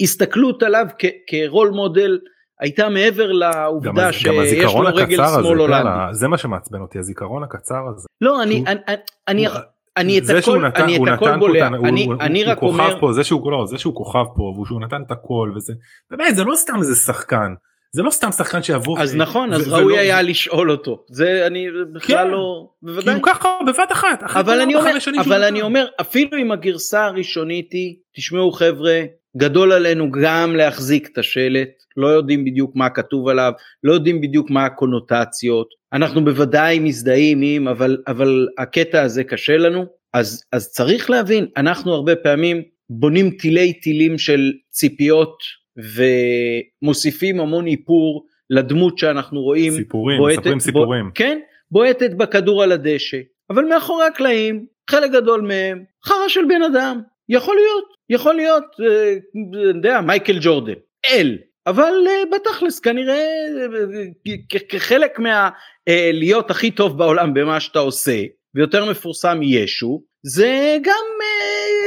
ההסתכלות עליו כ, כרול מודל הייתה מעבר לעובדה שיש לו רגל שמאל הולנדי. זה מה שמעצבן אותי, הזיכרון הקצר הזה. לא, אני, אני, אני, אני את הכל, נתן, אני את הכל בולע, אני, הוא, אני הוא, רק הוא אומר, פה, זה שהוא, לא, זה שהוא כוכב פה ושהוא נתן את הכל וזה, באמת זה לא סתם איזה שחקן, זה לא סתם שחקן שיבוא, אז. נכון, אז ראוי לא... היה לשאול אותו, זה אני בכלל כן, לא, בוודאי, הוא ככה בבת אחת, אבל אני אומר, אבל אני אומר, אפילו אם הגרסה הראשונית היא, תשמעו חבר'ה, גדול עלינו גם להחזיק את השלט, לא יודעים בדיוק מה כתוב עליו, לא יודעים בדיוק מה הקונוטציות, אנחנו בוודאי מזדהים עם, אבל, אבל הקטע הזה קשה לנו, אז, אז צריך להבין, אנחנו הרבה פעמים בונים תילי תילים של ציפיות ומוסיפים המון איפור לדמות שאנחנו רואים. סיפורים, בועטת, מספרים סיפורים. בוע, כן, בועטת בכדור על הדשא. אבל מאחורי הקלעים חלק גדול מהם חרא של בן אדם יכול להיות יכול להיות אה, אני יודע מייקל ג'ורדן אל אבל uh, בתכלס כנראה כחלק מה uh, להיות הכי טוב בעולם במה שאתה עושה ויותר מפורסם ישו זה גם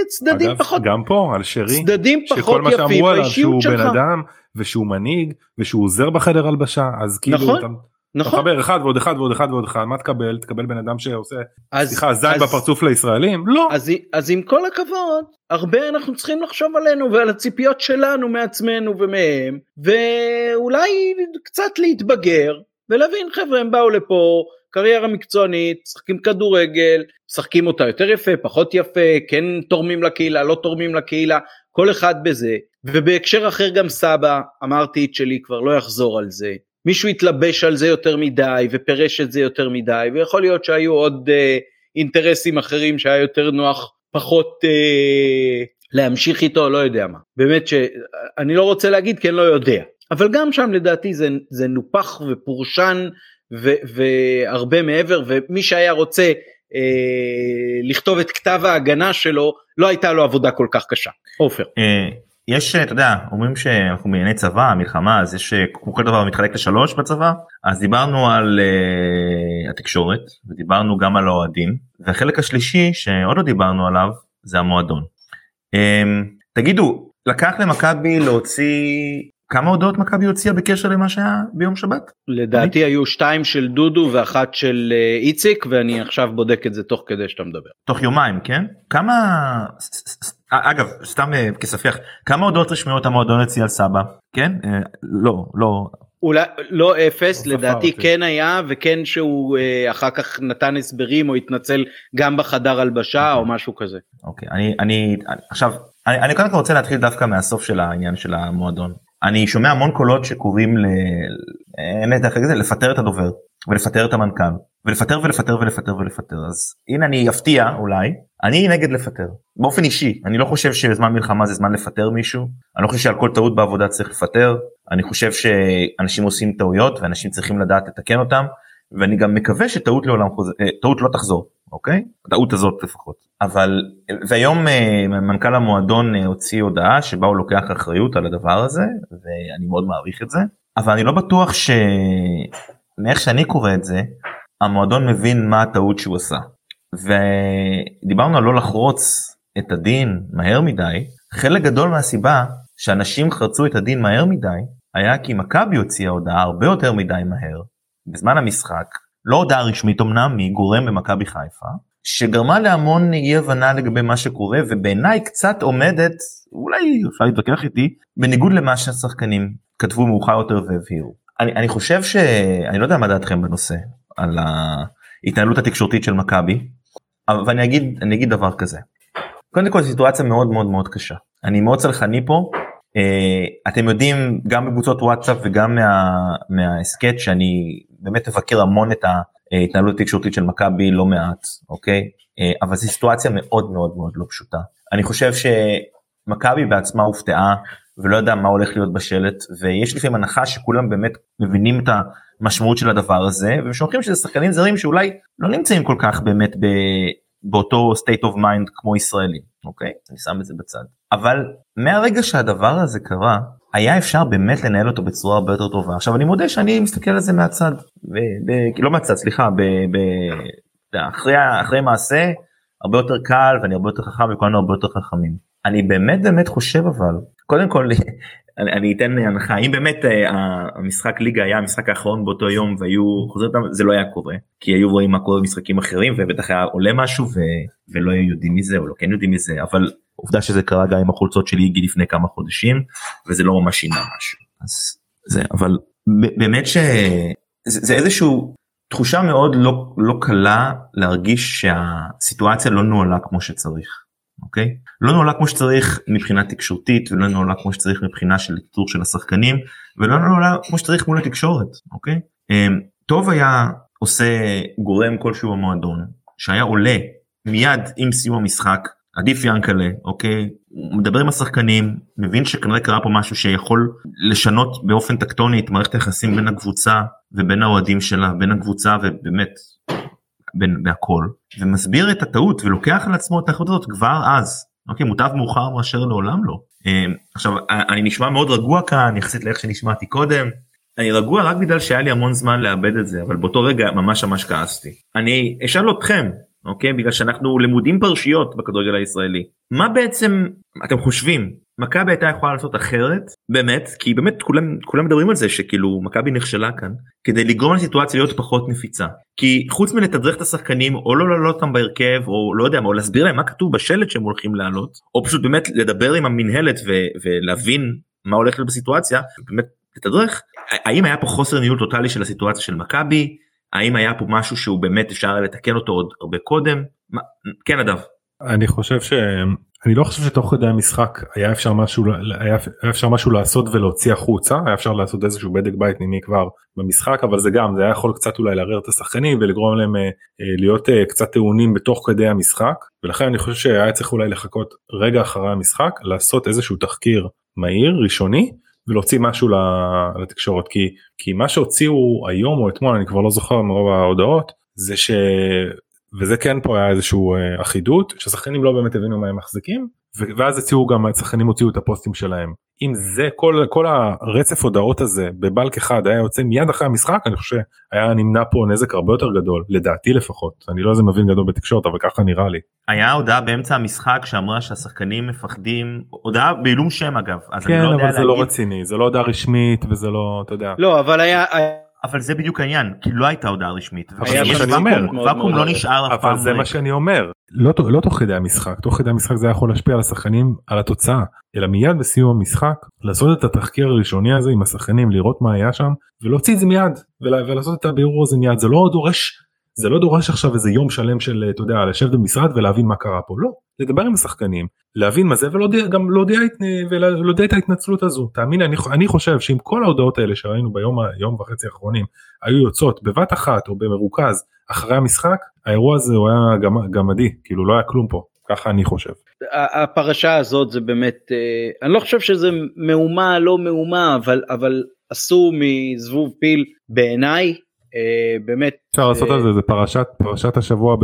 צדדים אגב, פחות גם פה על שרי צדדים פחות שכל מה שאמרו עליו שהוא בן. אדם ושהוא מנהיג ושהוא עוזר בחדר הלבשה אז כאילו נכון, אתה, נכון. אתה מחבר אחד ועוד אחד ועוד אחד ועוד אחד מה תקבל תקבל בן אדם שעושה אז- סליחה זין אז- בפרצוף לישראלים לא אז, אז עם כל הכבוד, הרבה אנחנו צריכים לחשוב עלינו ועל הציפיות שלנו מעצמנו ומהם, ואולי קצת להתבגר ולהבין חבר'ה הם באו לפה, קריירה מקצוענית, משחקים כדורגל, משחקים אותה יותר יפה, פחות יפה, כן תורמים לקהילה, לא תורמים לקהילה, כל אחד בזה. ובהקשר אחר גם סבא, אמרתי את שלי, כבר לא יחזור על זה. מישהו התלבש על זה יותר מדי ופירש את זה יותר מדי, ויכול להיות שהיו עוד אה, אינטרסים אחרים שהיה יותר נוח פחות אה, להמשיך איתו, לא יודע מה. באמת שאני לא רוצה להגיד כי אני לא יודע. אבל גם שם לדעתי זה, זה נופח ופורשן ו, והרבה מעבר, ומי שהיה רוצה אה, לכתוב את כתב ההגנה שלו, לא הייתה לו עבודה כל כך קשה. עופר. אה, יש אתה יודע אומרים שאנחנו בענייני צבא מלחמה אז יש אה, כל דבר מתחלק לשלוש בצבא אז דיברנו על uh, התקשורת ודיברנו גם על האוהדים והחלק השלישי שעוד לא דיברנו עליו זה המועדון. Um, תגידו לקח למכבי להוציא כמה הודעות מכבי הוציאה בקשר למה שהיה ביום שבת? לדעתי היו שתיים של דודו ואחת של אה, איציק ואני עכשיו בודק את זה תוך כדי שאתה מדבר. תוך יומיים כן? כמה ס- אגב סתם אה, כספיח כמה הודעות רשמיות המועדון הוציא על סבא כן אה, לא לא אולי לא אפס לא לדעתי ספרתי. כן היה וכן שהוא אה, אחר כך נתן הסברים או התנצל גם בחדר הלבשה או משהו כזה. אוקיי אני אני אני- עכשיו אני, אני קודם כל רוצה להתחיל דווקא מהסוף של העניין של המועדון אני שומע המון קולות שקוראים ל... אין לי דרך להגיד את זה, לפטר את הדובר ולפטר את המנכ"ל ולפטר ולפטר ולפטר ולפטר. אז הנה אני אפתיע אולי. אני נגד לפטר באופן אישי. אני לא חושב שבזמן מלחמה זה זמן לפטר מישהו. אני לא חושב שעל כל טעות בעבודה צריך לפטר. אני חושב שאנשים עושים טעויות ואנשים צריכים לדעת לתקן אותם. ואני גם מקווה שטעות לעולם חוזר, אה, טעות לא תחזור, אוקיי? הטעות הזאת לפחות. אבל, והיום אה, מנכ"ל המועדון אה, הוציא הודעה שבה הוא לוקח אחריות על הדבר הזה, ואני מאוד מעריך את זה, אבל אני לא בטוח ש... מאיך שאני קורא את זה, המועדון מבין מה הטעות שהוא עשה. ודיברנו על לא לחרוץ את הדין מהר מדי, חלק גדול מהסיבה שאנשים חרצו את הדין מהר מדי, היה כי מכבי הוציאה הודעה הרבה יותר מדי מהר, בזמן המשחק, לא הודעה רשמית אמנם, מגורם במכבי חיפה, שגרמה להמון אי הבנה לגבי מה שקורה, ובעיניי קצת עומדת, אולי אפשר להתווכח איתי, בניגוד למה שהשחקנים כתבו מאוחר יותר והבהירו. אני, אני חושב ש... אני לא יודע מה דעתכם בנושא, על ההתנהלות התקשורתית של מכבי, אבל אני אגיד, אני אגיד דבר כזה. קודם כל סיטואציה מאוד מאוד מאוד קשה. אני מאוד צלחני פה. Uh, אתם יודעים גם בקבוצות וואטסאפ וגם מה, מההסכת שאני באמת מבקר המון את ההתנהלות התקשורתית של מכבי לא מעט אוקיי? uh, אבל זו סיטואציה מאוד מאוד מאוד לא פשוטה. אני חושב שמכבי בעצמה הופתעה ולא יודע מה הולך להיות בשלט ויש לפעמים הנחה שכולם באמת מבינים את המשמעות של הדבר הזה ושוכחים שזה שחקנים זרים שאולי לא נמצאים כל כך באמת ב, באותו state of mind כמו ישראלים אוקיי? אני שם את זה בצד. אבל מהרגע שהדבר הזה קרה היה אפשר באמת לנהל אותו בצורה הרבה יותר טובה. עכשיו אני מודה שאני מסתכל על זה מהצד ב, ב, לא מהצד סליחה ב, ב, אחרי אחרי מעשה הרבה יותר קל ואני הרבה יותר חכם וכולנו הרבה יותר חכמים. אני באמת באמת חושב אבל קודם כל אני, אני אתן הנחה. אם באמת uh, המשחק ליגה היה המשחק האחרון באותו יום והיו חוזרים אותם זה לא היה קורה. כי היו רואים מה קורה במשחקים אחרים ובטח היה עולה משהו ו, ולא היו יודעים מזה או לא כן יודעים מזה. אבל עובדה שזה קרה גם עם החולצות של איגי לפני כמה חודשים וזה לא ממש שינה משהו. אז זה אבל באמת שזה זה איזשהו תחושה מאוד לא לא קלה להרגיש שהסיטואציה לא נוהלה כמו שצריך. אוקיי? לא נוהלה כמו שצריך מבחינה תקשורתית ולא נוהלה כמו שצריך מבחינה של קיצור של השחקנים ולא נוהלה כמו שצריך מול התקשורת אוקיי? טוב היה עושה גורם כלשהו במועדון שהיה עולה מיד עם סיום המשחק עדיף ינקלה אוקיי מדבר עם השחקנים מבין שכנראה קרה פה משהו שיכול לשנות באופן טקטוני את מערכת היחסים בין הקבוצה ובין האוהדים שלה בין הקבוצה ובאמת בהכל ומסביר את הטעות ולוקח על עצמו את האחריות הזאת כבר אז. אוקיי מוטב מאוחר מאשר לעולם לא. עכשיו אני נשמע מאוד רגוע כאן יחסית לאיך שנשמעתי קודם. אני רגוע רק בגלל שהיה לי המון זמן לאבד את זה אבל באותו רגע ממש ממש כעסתי. אני אשאל אתכם אוקיי בגלל שאנחנו למודים פרשיות בכדורגל הישראלי מה בעצם אתם חושבים מכבי הייתה יכולה לעשות אחרת? באמת כי באמת כולם כולם מדברים על זה שכאילו מכבי נכשלה כאן כדי לגרום לסיטואציה להיות פחות נפיצה. כי חוץ מלתדרך את השחקנים או לא לעלות אותם בהרכב או לא יודע מה או להסביר להם מה כתוב בשלט שהם הולכים לעלות או פשוט באמת לדבר עם המינהלת ולהבין מה הולך להיות בסיטואציה באמת לתדרך. האם היה פה חוסר ניהול טוטאלי של הסיטואציה של מכבי? האם היה פה משהו שהוא באמת אפשר לתקן אותו עוד הרבה קודם? מה, כן אדם. אני חושב ש... אני לא חושב שתוך כדי המשחק היה אפשר משהו היה, אפשר משהו לעשות ולהוציא החוצה היה אפשר לעשות איזשהו בדק בית פנימי כבר במשחק אבל זה גם זה היה יכול קצת אולי לערער את השחקנים ולגרום להם אה, אה, להיות אה, קצת טעונים בתוך כדי המשחק ולכן אני חושב שהיה צריך אולי לחכות רגע אחרי המשחק לעשות איזשהו תחקיר מהיר ראשוני ולהוציא משהו לתקשורת כי כי מה שהוציאו היום או אתמול אני כבר לא זוכר מרוב ההודעות זה ש... וזה כן פה היה איזשהו אה, אחידות ששחקנים לא באמת הבינו מה הם מחזיקים ואז הציעו גם השחקנים הוציאו את הפוסטים שלהם אם זה כל כל הרצף הודעות הזה בבלק אחד היה יוצא מיד אחרי המשחק אני חושב שהיה נמנע פה נזק הרבה יותר גדול לדעתי לפחות אני לא איזה מבין גדול בתקשורת אבל ככה נראה לי. היה הודעה באמצע המשחק שאמרה שהשחקנים מפחדים הודעה בעילום שם אגב כן לא אבל זה לא להגיד- רציני זה לא הודעה רשמית וזה לא אתה יודע. לא אבל היה אבל זה בדיוק העניין כי לא הייתה הודעה רשמית. אבל זה. ואקום, לא. נשאר אף אבל פעם. זה ריק. מה שאני אומר לא, לא תוך כדי המשחק תוך כדי המשחק זה יכול להשפיע על השחקנים על התוצאה אלא מיד בסיום המשחק לעשות את התחקיר הראשוני הזה עם השחקנים לראות מה היה שם ולהוציא את זה מיד ולעשות את הבירור הזה מיד זה לא דורש זה לא דורש עכשיו איזה יום שלם של אתה יודע לשבת במשרד ולהבין מה קרה פה. לא לדבר עם השחקנים להבין מה זה ולהודיע גם להודיע, ולהודיע את ההתנצלות הזו. תאמין לי אני, אני חושב שאם כל ההודעות האלה שראינו ביום היום וחצי האחרונים היו יוצאות בבת אחת או במרוכז אחרי המשחק האירוע הזה הוא היה גמ- גמדי כאילו לא היה כלום פה. ככה אני חושב. הפרשה הזאת זה באמת אה, אני לא חושב שזה מהומה לא מהומה אבל אבל עשו מזבוב פיל בעיניי אה, באמת אפשר לעשות אה, על זה זה פרשת פרשת השבוע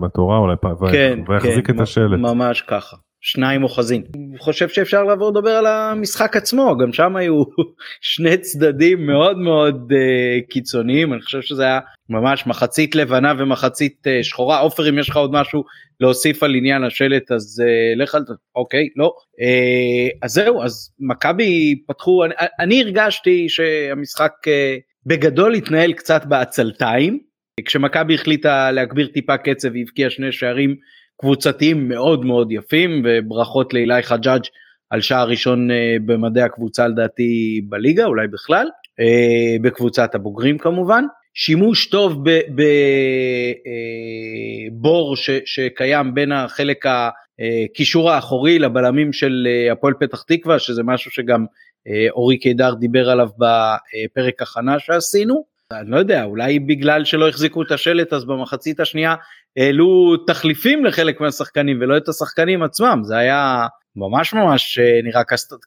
בתורה אולי כן, ויחזיק כן, את השלט. ממש ככה. שניים אוחזין. חושב שאפשר לעבור לדבר על המשחק עצמו גם שם היו שני צדדים מאוד מאוד uh, קיצוניים. אני חושב שזה היה ממש מחצית לבנה ומחצית uh, שחורה. עופר אם יש לך עוד משהו להוסיף על עניין השלט אז uh, לך על זה. אוקיי לא. uh, אז זהו אז מכבי פתחו אני, אני הרגשתי שהמשחק uh, בגדול התנהל קצת בעצלתיים. כשמכבי החליטה להגביר טיפה קצב והבקיעה שני שערים קבוצתיים מאוד מאוד יפים וברכות לאילי חג'אג' על שער ראשון אה, במדעי הקבוצה לדעתי בליגה אולי בכלל אה, בקבוצת הבוגרים כמובן. שימוש טוב בבור שקיים בין החלק הקישור האחורי לבלמים של אה, הפועל פתח תקווה שזה משהו שגם אה, אורי קידר דיבר עליו בפרק הכנה שעשינו. אני לא יודע אולי בגלל שלא החזיקו את השלט אז במחצית השנייה העלו תחליפים לחלק מהשחקנים ולא את השחקנים עצמם. זה היה ממש ממש אה, נראה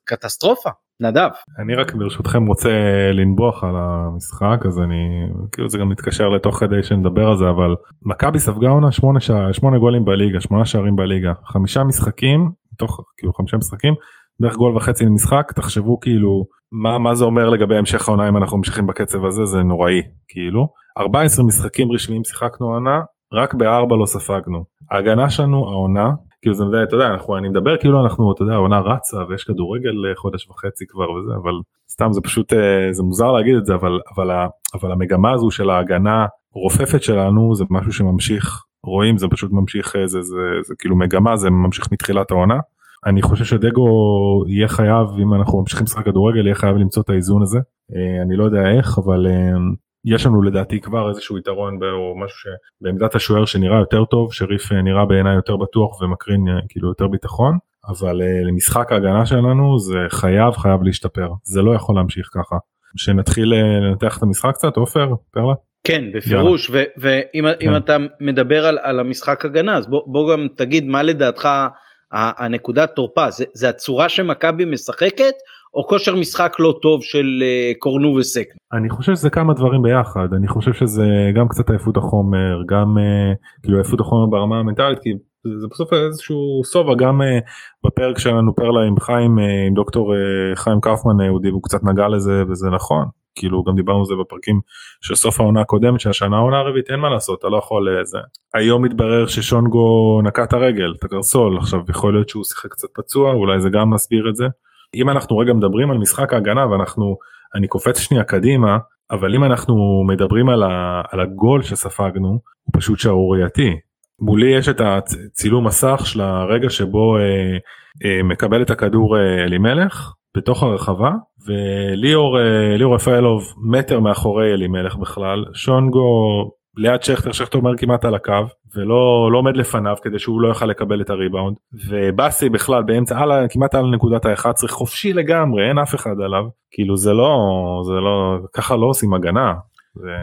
קטסטרופה. נדב. אני רק ברשותכם רוצה לנבוח על המשחק אז אני כאילו זה גם מתקשר לתוך כדי שנדבר על זה אבל מכבי ספגה עונה שמונה, שמונה גולים בליגה שמונה שערים בליגה חמישה משחקים מתוך כאילו חמישה משחקים בערך גול וחצי למשחק תחשבו כאילו מה מה זה אומר לגבי המשך העונה אם אנחנו ממשיכים בקצב הזה? זה נוראי כאילו. 14 משחקים רשמיים שיחקנו עונה רק בארבע לא ספגנו. ההגנה שלנו העונה כאילו זה אתה יודע אנחנו אני מדבר כאילו אנחנו אתה יודע העונה רצה ויש כדורגל אה, חודש וחצי כבר וזה אבל סתם זה פשוט אה, זה מוזר להגיד את זה אבל אבל אבל המגמה הזו של ההגנה רופפת שלנו זה משהו שממשיך רואים זה פשוט ממשיך אה, זה זה, זה, זה כאילו מגמה זה ממשיך מתחילת העונה. אני חושב שדגו יהיה חייב אם אנחנו ממשיכים לשחק כדורגל יהיה חייב למצוא את האיזון הזה אה, אני לא יודע איך אבל אה, יש לנו לדעתי כבר איזשהו יתרון או משהו שבעמדת השוער שנראה יותר טוב שריף אה, נראה בעיניי יותר בטוח ומקרין כאילו יותר ביטחון אבל למשחק ההגנה שלנו זה חייב חייב להשתפר זה לא יכול להמשיך ככה. שנתחיל לנתח את המשחק קצת עופר פרלה. כן בפירוש ואם אם כן. אתה מדבר על, על המשחק הגנה אז בוא, בוא גם תגיד מה לדעתך הנקודת תורפה זה, זה הצורה שמכבי משחקת או כושר משחק לא טוב של קורנו וסק. אני חושב שזה כמה דברים ביחד אני חושב שזה גם קצת עייפות החומר גם כאילו עייפות החומר ברמה המנטלית כי זה בסוף איזשהו סובה גם בפרק שלנו פרלה עם חיים עם דוקטור חיים קאופמן הוא קצת נגע לזה וזה נכון כאילו גם דיברנו על זה בפרקים של סוף העונה הקודמת שהשנה העונה הרביעית אין מה לעשות אתה לא יכול לזה. היום מתברר ששונגו נקע את הרגל את הקרסול עכשיו יכול להיות שהוא שיחק קצת פצוע אולי זה גם מסביר את זה. אם אנחנו רגע מדברים על משחק ההגנה ואנחנו אני קופץ שנייה קדימה אבל אם אנחנו מדברים על, ה, על הגול שספגנו הוא פשוט שערורייתי. מולי יש את הצילום מסך של הרגע שבו אה, אה, מקבל את הכדור אה, אלימלך בתוך הרחבה וליאור אה, ליאור רפאלוב מטר מאחורי אלימלך בכלל. שונגו ליד שכטר שכטר אומר כמעט על הקו ולא לא עומד לפניו כדי שהוא לא יוכל לקבל את הריבאונד. ובאסי בכלל באמצע על, כמעט על נקודת ה-11 חופשי לגמרי אין אף אחד עליו. כאילו זה לא זה לא ככה לא עושים הגנה.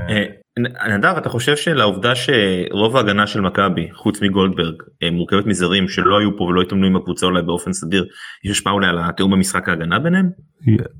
אה, נדב אתה חושב שלעובדה שרוב ההגנה של מכבי חוץ מגולדברג אה, מורכבת מזרים שלא היו פה ולא התאמנו עם הקבוצה אולי באופן סדיר יש השפעה אולי על התיאום במשחק ההגנה ביניהם?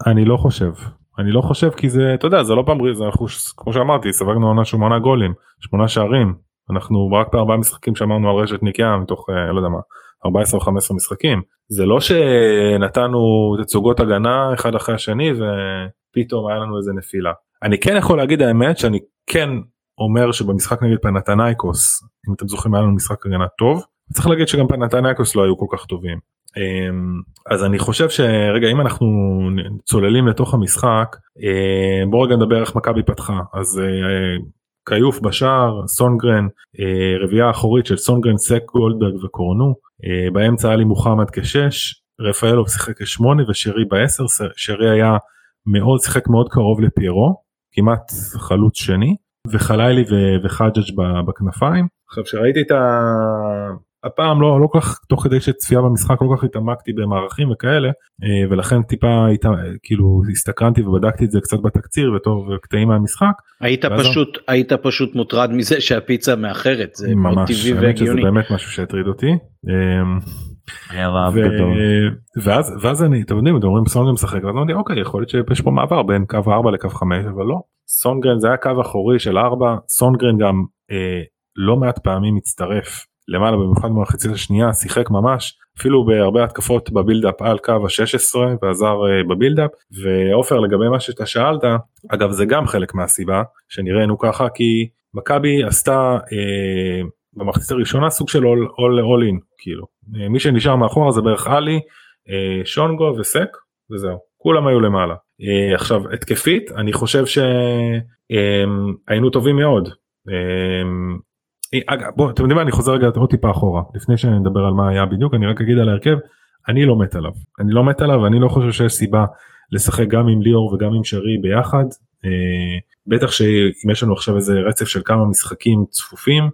אני לא חושב. אני לא חושב כי זה אתה יודע זה לא פעם זה אנחנו כמו שאמרתי ספגנו עונה שמונה גולים שמונה שערים. אנחנו רק בארבעה משחקים שמרנו על רשת נקייה מתוך אה, לא יודע מה 14 או 15 משחקים. זה לא שנתנו תצוגות הגנה אחד אחרי השני ופתאום היה לנו איזה נפילה. אני כן יכול להגיד האמת שאני כן אומר שבמשחק נגד פנתנייקוס אם אתם זוכרים היה לנו משחק הגנה טוב צריך להגיד שגם פנתנייקוס לא היו כל כך טובים. אמ, אז אני חושב שרגע אם אנחנו צוללים לתוך המשחק אמ, בוא רגע נדבר איך מכבי פתחה. אז אה, כיוף בשער סונגרן אה, רביעייה אחורית של סונגרן סק גולדברג וקורנו אה, באמצע היה לי מוחמד כשש רפאלוב שיחק כשמונה ושרי בעשר שרי היה מאוד שיחק מאוד קרוב לפיירו כמעט חלוץ שני וחלילי וחג'ג' בכנפיים. עכשיו שראיתי את ה... הפעם לא לא כל כך תוך כדי שצפייה במשחק לא כל כך התעמקתי במערכים וכאלה אה, ולכן טיפה היית כאילו הסתקרנתי ובדקתי את זה קצת בתקציר וטוב קטעים מהמשחק. היית פשוט אני... היית פשוט מוטרד מזה שהפיצה מאחרת זה ממש, מאוד טבעי והגיוני. זה באמת משהו שהטריד אותי. ואז ואז אני אתם יודעים אתם אומרים סונגרן משחק ואז אמרתי אוקיי יכול להיות שיש פה מעבר בין קו 4 לקו 5 אבל לא. סונגרן זה היה קו אחורי של 4 סונגרן גם אה, לא מעט פעמים מצטרף למעלה במיוחד במחצית השנייה שיחק ממש אפילו בהרבה התקפות בבילדאפ על קו ה-16 ועזר אה, בבילדאפ. ועופר לגבי מה שאתה שאלת אגב זה גם חלק מהסיבה שנראינו ככה כי מכבי עשתה אה, במחצית הראשונה סוג של all in כאילו מי שנשאר מאחורה זה בערך עלי אה, שונגו וסק וזהו. כולם היו למעלה. אה, עכשיו התקפית אני חושב שהיינו טובים מאוד. אגב בוא אתם יודעים מה? אני חוזר רגע עוד טיפה אחורה. לפני שנדבר על מה היה בדיוק אני רק אגיד על ההרכב אני לא מת עליו. אני לא מת עליו אני לא חושב שיש סיבה לשחק גם עם ליאור וגם עם שרי ביחד. בטח שאם יש לנו עכשיו איזה רצף של כמה משחקים צפופים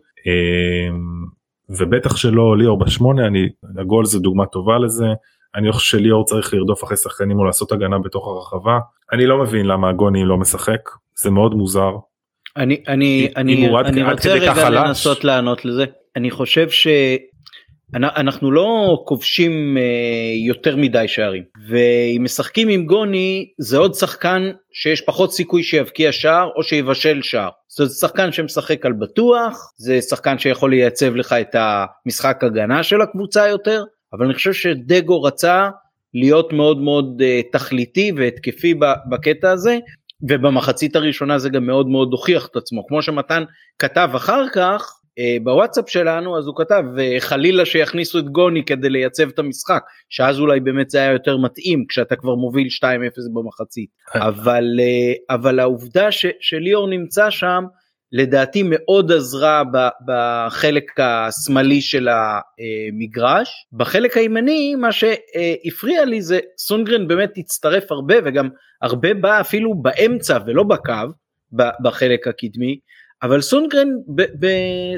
ובטח שלא ליאור בשמונה אני הגול זה דוגמה טובה לזה. אני חושב שליאור צריך לרדוף אחרי שחקנים או לעשות הגנה בתוך הרחבה. אני לא מבין למה הגוני לא משחק זה מאוד מוזר. אני אני אני אני רוצה רגע לנסות לענות לזה. אני חושב ש... אנחנו לא כובשים יותר מדי שערים ואם משחקים עם גוני זה עוד שחקן שיש פחות סיכוי שיבקיע שער או שיבשל שער. זאת אומרת, זה שחקן שמשחק על בטוח זה שחקן שיכול לייצב לך את המשחק הגנה של הקבוצה יותר אבל אני חושב שדגו רצה להיות מאוד מאוד תכליתי והתקפי בקטע הזה ובמחצית הראשונה זה גם מאוד מאוד הוכיח את עצמו כמו שמתן כתב אחר כך אה, בוואטסאפ שלנו אז הוא כתב חלילה שיכניסו את גוני כדי לייצב את המשחק שאז אולי באמת זה היה יותר מתאים כשאתה כבר מוביל 2-0 במחצית. כן. אבל אה, אבל העובדה ש, שליאור נמצא שם לדעתי מאוד עזרה בחלק השמאלי של המגרש בחלק הימני מה שהפריע לי זה סונגרן באמת הצטרף הרבה וגם הרבה בא אפילו באמצע ולא בקו בחלק הקדמי אבל סונגרן, ב, ב,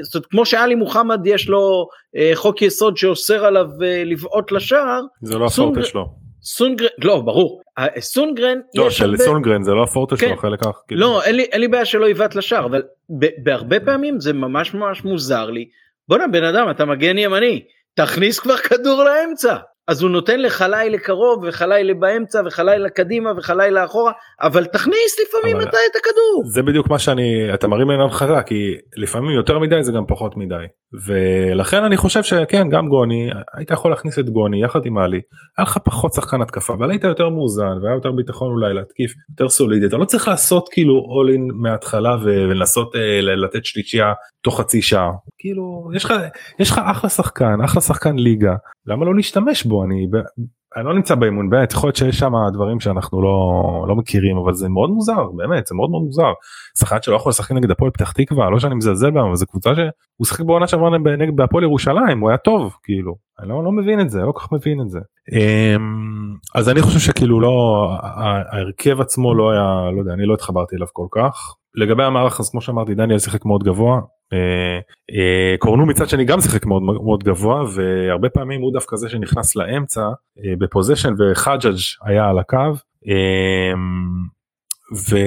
זאת אומרת, כמו שאלי מוחמד יש לו אה, חוק יסוד שאוסר עליו אה, לבעוט לשער, זה לא הפורטה שלו. סונגרן, לא ברור, סונגרן, לא של הרבה... סונגרן זה לא הפורטה כן. שלו חלק כך, כאילו. לא אין לי, אין לי בעיה שלא יבעט לשער, אבל ב, בהרבה פעמים זה ממש ממש מוזר לי, בואנה בן אדם אתה מגן ימני, תכניס כבר כדור לאמצע, אז הוא נותן לחלילה קרוב וחלילה באמצע וחלילה קדימה וחלילה אחורה אבל תכניס לפעמים אבל- אתה את הכדור. זה בדיוק מה שאני אתה מרים עיניים חזק כי לפעמים יותר מדי זה גם פחות מדי. ולכן אני חושב שכן גם גוני היית יכול להכניס את גוני יחד עם עלי. היה לך פחות שחקן התקפה אבל היית יותר מאוזן והיה יותר ביטחון אולי להתקיף יותר סולידי. אתה לא צריך לעשות כאילו all in מההתחלה ולנסות אה, לתת שלישייה תוך חצי שעה כאילו יש לך יש לך אחלה שחקן אחלה שחקן ליגה למה לא להשתמש בו אני ב- אני לא נמצא באימון באמת יכול להיות שיש שם דברים שאנחנו לא לא מכירים אבל זה מאוד מוזר באמת זה מאוד מאוד מוזר. שחקן שלא יכול לשחק נגד הפועל פתח תקווה לא שאני מזלזל בהם אבל זו קבוצה שהוא שיחק בעונה שעברה נגד בהפועל ירושלים הוא היה טוב כאילו אני לא, לא מבין את זה לא כל כך מבין את זה. אמ, אז אני חושב שכאילו לא ההרכב עצמו לא היה לא יודע אני לא התחברתי אליו כל כך. לגבי המערך אז כמו שאמרתי דניאל שיחק מאוד גבוה. אה, אה, קורנו מצד שני גם שיחק מאוד מאוד גבוה והרבה פעמים הוא דווקא זה שנכנס לאמצע אה, בפוזיישן וחג'אג' היה על הקו. אה, ו...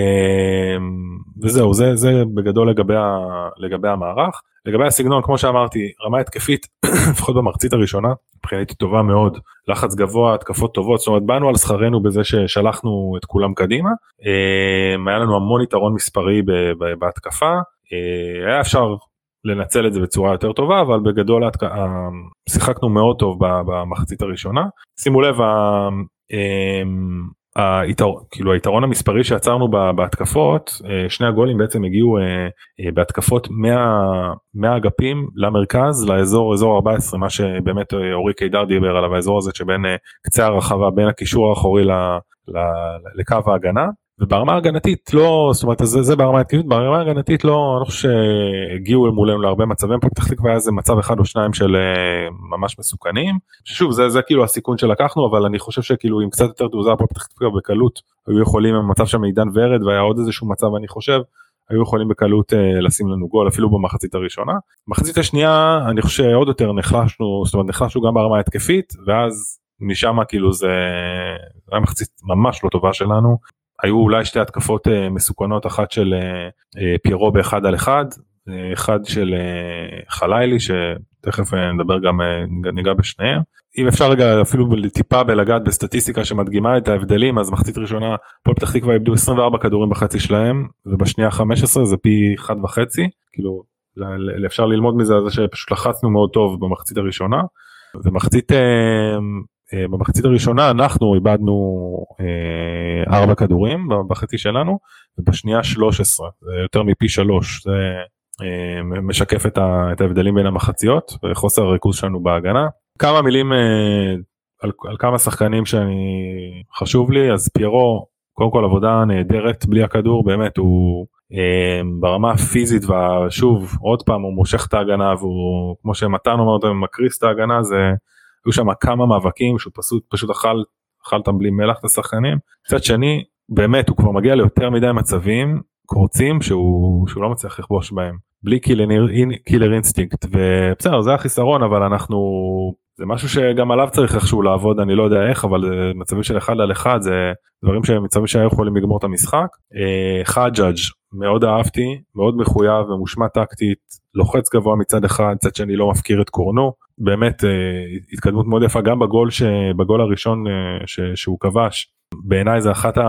וזהו זה זה בגדול לגבי, ה... לגבי המערך. לגבי הסגנון כמו שאמרתי רמה התקפית לפחות במחצית הראשונה מבחינתי טובה מאוד לחץ גבוה התקפות טובות זאת אומרת באנו על שכרנו בזה ששלחנו את כולם קדימה. אה, היה לנו המון יתרון מספרי. בהתקפה. אה, היה אפשר לנצל את זה בצורה יותר טובה אבל בגדול שיחקנו מאוד טוב במחצית הראשונה. שימו לב ה- היתרון כאילו היתרון המספרי שיצרנו ב- בהתקפות אה, שני הגולים בעצם הגיעו אה, אה, בהתקפות מה- מהאגפים למרכז לאזור אזור 14 מה שבאמת אורי קידר דיבר עליו האזור הזה שבין קצה הרחבה בין הקישור האחורי ל- ל- לקו ההגנה וברמה ההגנתית לא זאת אומרת זה, זה ברמה ההתקפית. ברמה ההגנתית לא אני לא חושב שהגיעו מולנו להרבה מצבים. פה פתח תקווה היה איזה מצב אחד או שניים של אה, ממש מסוכנים. שוב זה זה כאילו הסיכון שלקחנו אבל אני חושב שכאילו עם קצת יותר תעוזה פה פתח תקווה בקלות היו יכולים עם המצב שם עידן ורד והיה עוד איזשהו מצב אני חושב היו יכולים בקלות אה, לשים לנו גול אפילו במחצית הראשונה. מחצית השנייה אני חושב שעוד יותר נחלשנו זאת אומרת נחלשנו גם ברמה ההתקפית ואז משם כאילו זה היה מחצית ממש לא טובה שלנו היו אולי שתי התקפות אה, מסוכנות אחת של אה, אה, פיירו באחד על אחד אה, אחד של אה, חלילי שתכף אה, נדבר גם אה, ניגע- בשניהם. אם אפשר רגע אפילו טיפה בלגעת בסטטיסטיקה שמדגימה את ההבדלים אז מחצית ראשונה הפועל פתח תקווה איבדו 24 כדורים בחצי שלהם ובשנייה 15 זה פי אחד וחצי. כאילו ל- ל- אפשר ללמוד מזה על זה שפשוט לחצנו מאוד טוב במחצית הראשונה. ומחצית אה, במחצית הראשונה אנחנו איבדנו אה, ארבע כדורים בחצי שלנו ובשנייה 13 זה יותר מפי שלוש זה אה, משקף את ההבדלים בין המחציות וחוסר הריכוז שלנו בהגנה. כמה מילים אה, על, על כמה שחקנים שאני חשוב לי אז פיירו קודם כל עבודה נהדרת בלי הכדור באמת הוא אה, ברמה הפיזית ושוב עוד פעם הוא מושך את ההגנה והוא כמו שמתן אומר אותו מקריס את ההגנה זה היו שם כמה מאבקים שהוא פשוט פשוט אכל אכל אותם בלי מלח את השחקנים. מצד שני באמת הוא כבר מגיע ליותר מדי מצבים קורצים שהוא שהוא לא מצליח לכבוש בהם. בלי killer, killer instinct ובסדר זה החיסרון אבל אנחנו זה משהו שגם עליו צריך איכשהו לעבוד אני לא יודע איך אבל זה מצבים של אחד על אחד זה דברים שמצבים שהיו יכולים לגמור את המשחק. אה, חג'אג' מאוד אהבתי מאוד מחויב ממושמע טקטית לוחץ גבוה מצד אחד מצד שני לא מפקיר את קורנו. באמת אה, התקדמות מאוד יפה גם בגול שבגול הראשון אה, ש, שהוא כבש. בעיניי זה אחת ה,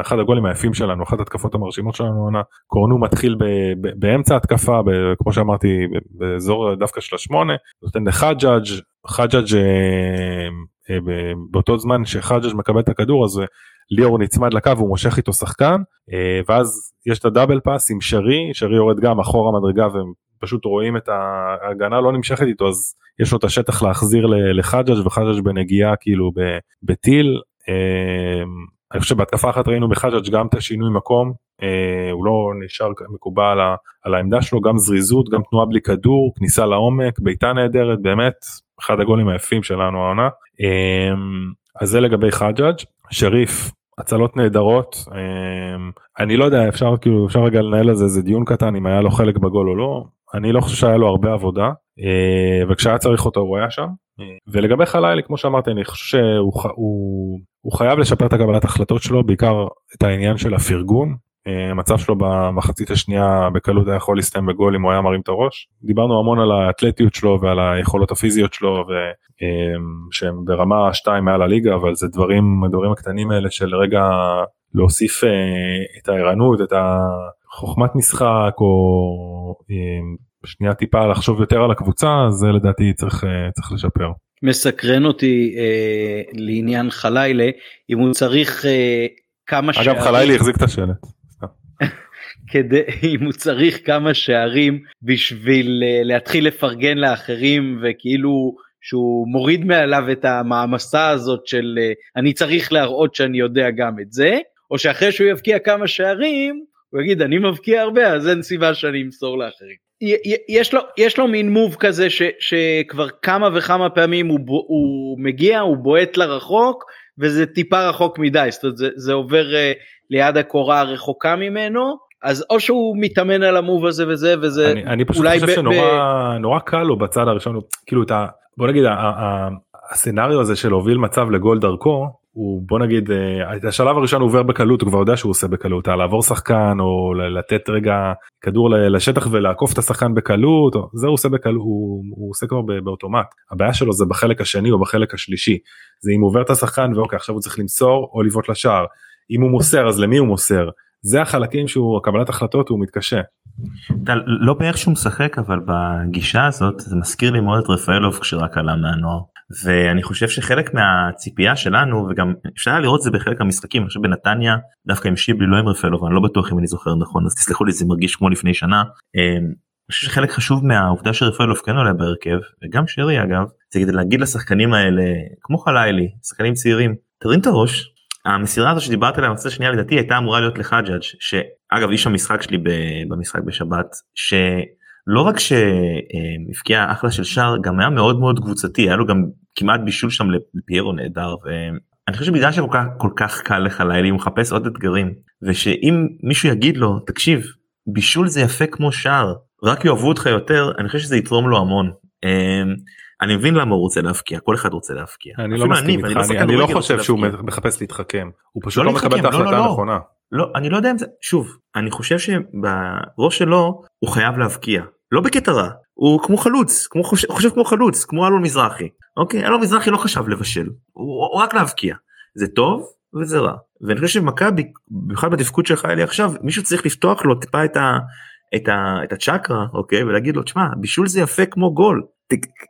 אחד הגולים היפים שלנו אחת התקפות המרשימות שלנו העונה קורנו מתחיל ב, ב, באמצע התקפה ב, כמו שאמרתי באזור דווקא של השמונה נותן לחג'אג' חג'אג' אה, אה, באותו זמן שחג'אג' מקבל את הכדור אז אה, ליאור נצמד לקו הוא מושך איתו שחקן ואז יש את ה double pass עם שרי שרי יורד גם אחורה מדרגה והם פשוט רואים את ההגנה לא נמשכת איתו אז יש לו את השטח להחזיר לחג'אג' וחג'אג' בנגיעה כאילו בטיל. אני חושב בהתקפה אחת ראינו בחג'אג' גם את השינוי מקום הוא לא נשאר מקובע על, על העמדה שלו גם זריזות גם תנועה בלי כדור כניסה לעומק בעיטה נהדרת באמת אחד הגולים היפים שלנו העונה. אה, אז זה לגבי חג'אג' שריף הצלות נהדרות. אה, אני לא יודע אפשר כאילו אפשר רגע לנהל על זה איזה דיון קטן אם היה לו חלק בגול או לא. אני לא חושב שהיה לו הרבה עבודה. אה, וכשהיה צריך אותו הוא היה שם. אה, ולגבי חלילי כמו שאמרתי אני חושב שהוא הוא, הוא חייב לשפר את הקבלת החלטות שלו בעיקר את העניין של הפרגון המצב שלו במחצית השנייה בקלות היה יכול להסתיים בגול אם הוא היה מרים את הראש. דיברנו המון על האתלטיות שלו ועל היכולות הפיזיות שלו שהם ברמה 2 מעל הליגה אבל זה דברים הדברים הקטנים האלה של רגע להוסיף את הערנות את החוכמת משחק או שנייה טיפה לחשוב יותר על הקבוצה זה לדעתי צריך צריך לשפר. מסקרן אותי אה, לעניין חלילה אם הוא צריך אה, כמה שערים. אגב חלילה החזיק את השלט. כדי אם הוא צריך כמה שערים בשביל uh, להתחיל לפרגן לאחרים וכאילו שהוא מוריד מעליו את המעמסה הזאת של uh, אני צריך להראות שאני יודע גם את זה או שאחרי שהוא יבקיע כמה שערים הוא יגיד אני מבקיע הרבה אז אין סיבה שאני אמסור לאחרים. יש לו יש לו מין מוב כזה ש, שכבר כמה וכמה פעמים הוא, הוא מגיע הוא בועט לרחוק וזה טיפה רחוק מדי זאת אומרת זה, זה עובר uh, ליד הקורה הרחוקה ממנו אז או שהוא מתאמן על המוב הזה וזה וזה אני, אני פשוט חושב שנורא נורא קל לו בצד הראשון כאילו את ה... בוא נגיד הסצנריו הזה של להוביל מצב לגול דרכו הוא בוא נגיד אה, את השלב הראשון הוא עובר בקלות הוא כבר יודע שהוא עושה בקלות לעבור שחקן או לתת רגע כדור לשטח ולעקוף את השחקן בקלות זה הוא עושה בקלות הוא, הוא עושה כבר באוטומט. הבעיה שלו זה בחלק השני או בחלק השלישי. זה אם הוא עובר את השחקן ואוקיי עכשיו הוא צריך למסור או לבעוט לשער. אם הוא מוסר אז למי הוא מוסר? זה החלקים שהוא קבלת החלטות הוא מתקשה. אתה לא באיך שהוא משחק אבל בגישה הזאת זה מזכיר לי מאוד את רפאלוב כשרק עלה מהנוער ואני חושב שחלק מהציפייה שלנו וגם אפשר לראות את זה בחלק המשחקים אני חושב בנתניה דווקא עם שיבלי לא עם רפאלוב אני לא בטוח אם אני זוכר נכון אז תסלחו לי זה מרגיש כמו לפני שנה. אמ, אני חושב שחלק חשוב מהעובדה שרפאלוב כן עולה בהרכב וגם שרי אגב זה כדי להגיד לשחקנים האלה כמו חלילי שחקנים צעירים תרים את הראש המסירה הזו שדיברת עליה במצב השנייה לדעתי הייתה אמורה להיות לחג'אג' שאגב איש המשחק שלי במשחק בשבת שלא רק שהבקיע אחלה של שער גם היה מאוד מאוד קבוצתי היה לו גם כמעט בישול שם לפיירו נהדר ואני חושב שבגלל שכל כך כל כך קל לך לילי הוא מחפש עוד אתגרים ושאם מישהו יגיד לו תקשיב בישול זה יפה כמו שער רק יאהבו אותך יותר אני חושב שזה יתרום לו המון. אני מבין למה הוא רוצה להפקיע כל אחד רוצה להפקיע. אני לא מסכים איתך אני, אני לא חושב שהוא מחפש להתחכם הוא פשוט לא, לא מקבל את לא, לא, ההחלטה הנכונה. לא אני לא יודע אם זה שוב אני חושב שבראש שלו הוא חייב להבקיע לא בקטע רע הוא כמו חלוץ כמו חושב, חושב כמו חלוץ כמו אלון מזרחי. אוקיי אלון מזרחי לא חשב לבשל הוא, הוא רק להבקיע. זה טוב וזה רע. ואני חושב שמכבי במיוחד בתפקוד שלך אלי עכשיו מישהו צריך לפתוח לו טיפה את ה... את, ה, את הצ'קרה אוקיי ולהגיד לו תשמע בישול זה יפה כמו גול.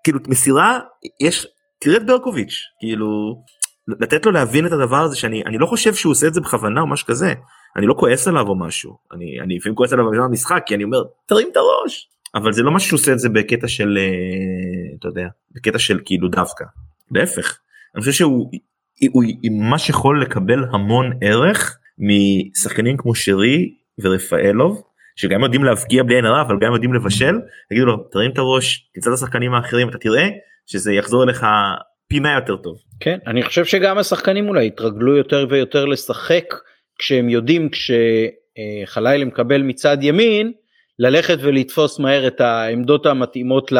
כאילו מסירה יש תראה את ברקוביץ' כאילו לתת לו להבין את הדבר הזה שאני אני לא חושב שהוא עושה את זה בכוונה או משהו כזה. אני לא כועס עליו או משהו. אני לפעמים כועס עליו במשחק כי אני אומר תרים את הראש אבל זה לא משהו שהוא עושה את זה בקטע של אה, אתה יודע בקטע של כאילו דווקא. להפך. אני חושב שהוא הוא ממש יכול לקבל המון ערך משחקנים כמו שרי ורפאלוב שגם יודעים להבקיע בלי עין הרע אבל גם יודעים לבשל. תגידו לו תרים את הראש תמצא את השחקנים האחרים אתה תראה שזה יחזור אליך פי 100 יותר טוב. כן אני חושב שגם השחקנים אולי יתרגלו יותר ויותר לשחק כשהם יודעים כשחלילה מקבל מצד ימין ללכת ולתפוס מהר את העמדות המתאימות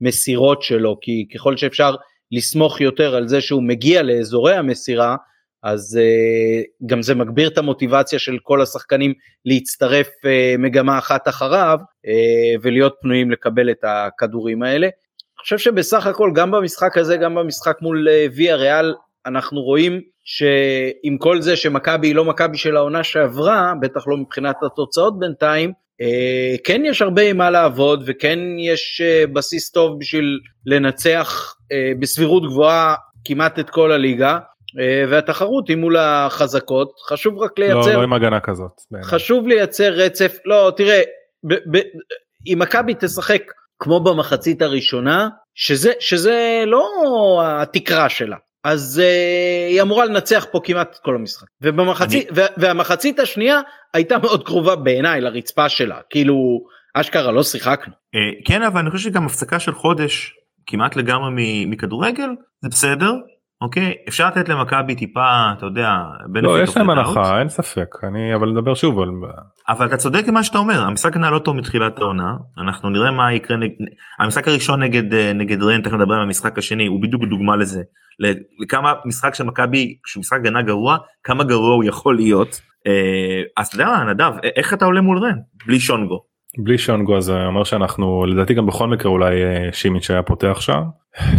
למסירות שלו כי ככל שאפשר לסמוך יותר על זה שהוא מגיע לאזורי המסירה אז uh, גם זה מגביר את המוטיבציה של כל השחקנים להצטרף uh, מגמה אחת אחריו uh, ולהיות פנויים לקבל את הכדורים האלה. אני חושב שבסך הכל גם במשחק הזה גם במשחק מול ויה ריאל אנחנו רואים שעם כל זה שמכבי היא לא מכבי של העונה שעברה בטח לא מבחינת התוצאות בינתיים כן יש הרבה עם מה לעבוד וכן יש uh, בסיס טוב בשביל לנצח uh, בסבירות גבוהה כמעט את כל הליגה. אה, והתחרות היא מול החזקות חשוב רק לייצר לא, לא עם הגנה כזאת בעיני. חשוב לייצר רצף לא תראה ב, ב, אם מכבי תשחק כמו במחצית הראשונה שזה שזה לא התקרה שלה אז uh, היא אמורה לנצח פה כמעט כל המשחק. ובמחצית אני... והמחצית השנייה הייתה מאוד קרובה בעיניי לרצפה שלה. כאילו אשכרה לא שיחקנו. Uh, כן אבל אני חושב שגם הפסקה של חודש כמעט לגמרי מכדורגל זה בסדר אוקיי? אפשר לתת למכבי טיפה אתה יודע לא יש להם הנחה אין ספק. אני אבל נדבר שוב על אבל אתה צודק במה שאתה אומר המשחק נע לא טוב מתחילת העונה אנחנו נראה מה יקרה נגד המשחק הראשון נגד אה, נגד רן תכף נדבר על המשחק השני הוא בדיוק דוגמה לזה לכמה משחק של מכבי שהוא משחק הגנה גרוע כמה גרוע הוא יכול להיות אה, אז אתה יודע נדב איך אתה עולה מול רן בלי שונגו. בלי שונגו זה אומר שאנחנו לדעתי גם בכל מקרה אולי אה, שימיץ' היה פותח שם.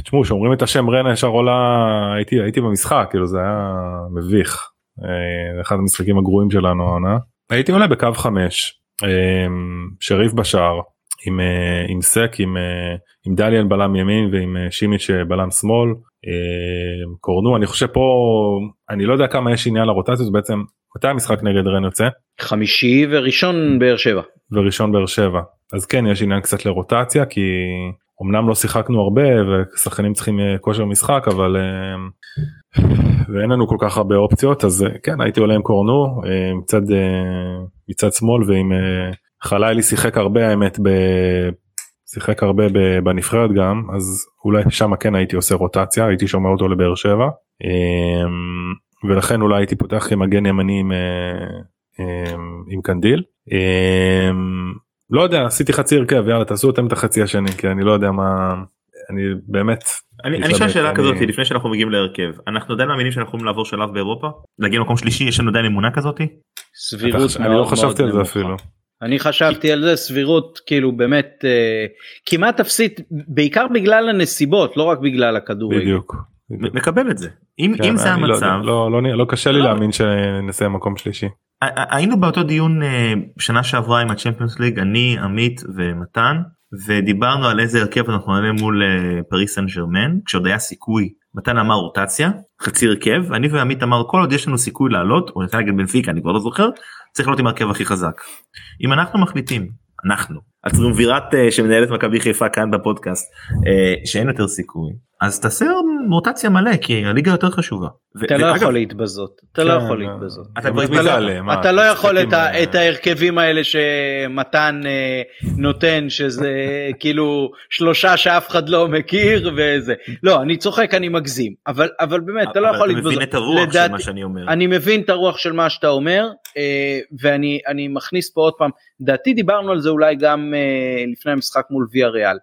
תשמעו שאומרים את השם רן ישר עולה הייתי הייתי במשחק כאילו זה היה מביך. אחד המשחקים הגרועים שלנו העונה. הייתי עולה בקו 5 שריף בשער עם, עם סק עם, עם דליאל בלם ימין ועם שימיץ' בלם שמאל. קורנו אני חושב פה אני לא יודע כמה יש עניין לרוטציות בעצם מתי המשחק נגד רן יוצא? חמישי וראשון באר שבע. וראשון באר שבע אז כן יש עניין קצת לרוטציה כי אמנם לא שיחקנו הרבה ושחקנים צריכים אה, כושר משחק אבל אה, ואין לנו כל כך הרבה אופציות אז אה, כן הייתי עולה עם קורנו מצד מצד שמאל ועם חלילי שיחק הרבה האמת ב... שיחק הרבה בנבחרת גם אז אולי שם כן הייתי עושה רוטציה הייתי שומר אותו לבאר שבע ולכן אולי הייתי פותח כמגן ימני עם, עם קנדיל. לא יודע עשיתי חצי הרכב יאללה תעשו אתם את החצי השני כי אני לא יודע מה אני באמת אני אשאל שאלה אני... כזאת לפני שאנחנו מגיעים להרכב אנחנו עדיין מאמינים שאנחנו יכולים לעבור שלב באירופה להגיע למקום שלישי יש לנו עדיין אמונה כזאת. סבירות אני לא חשבתי על זה אפילו. אני חשבתי על זה סבירות כאילו באמת אה, כמעט אפסית בעיקר בגלל הנסיבות לא רק בגלל הכדורגל. בדיוק. מקבל את זה אם, כן, אם זה לא המצב לא, לא, לא, לא קשה לי לא. להאמין שנסיים מקום שלישי. היינו באותו דיון אה, שנה שעברה עם הצ'מפיונס ליג אני עמית ומתן ודיברנו על איזה הרכב אנחנו נעלה מול פריס סן ג'רמן כשעוד היה סיכוי מתן אמר רוטציה חצי הרכב אני ועמית אמר כל עוד יש לנו סיכוי לעלות או נתן להגיד בנפיקה אני כבר לא זוכר צריך להיות עם הרכב הכי חזק. אם אנחנו מחליטים אנחנו הצרומבירת אה, שמנהלת מכבי חיפה כאן בפודקאסט שאין יותר סיכוי אז תעשה רוטציה מלא כי הליגה יותר חשובה. אתה לא יכול להתבזות אתה לא כן, יכול להתבזות. אתה לא יכול את ההרכבים האלה שמתן אה, נותן שזה כאילו שלושה שאף אחד לא מכיר וזה לא אני צוחק אני מגזים אבל אבל באמת אתה לא יכול להתבזות. אתה מבין את הרוח של מה שאני אומר. אני מבין את הרוח של מה שאתה אומר אה, ואני אני מכניס פה עוד פעם דעתי דיברנו על זה אולי גם אה, לפני המשחק מול ויה ריאל.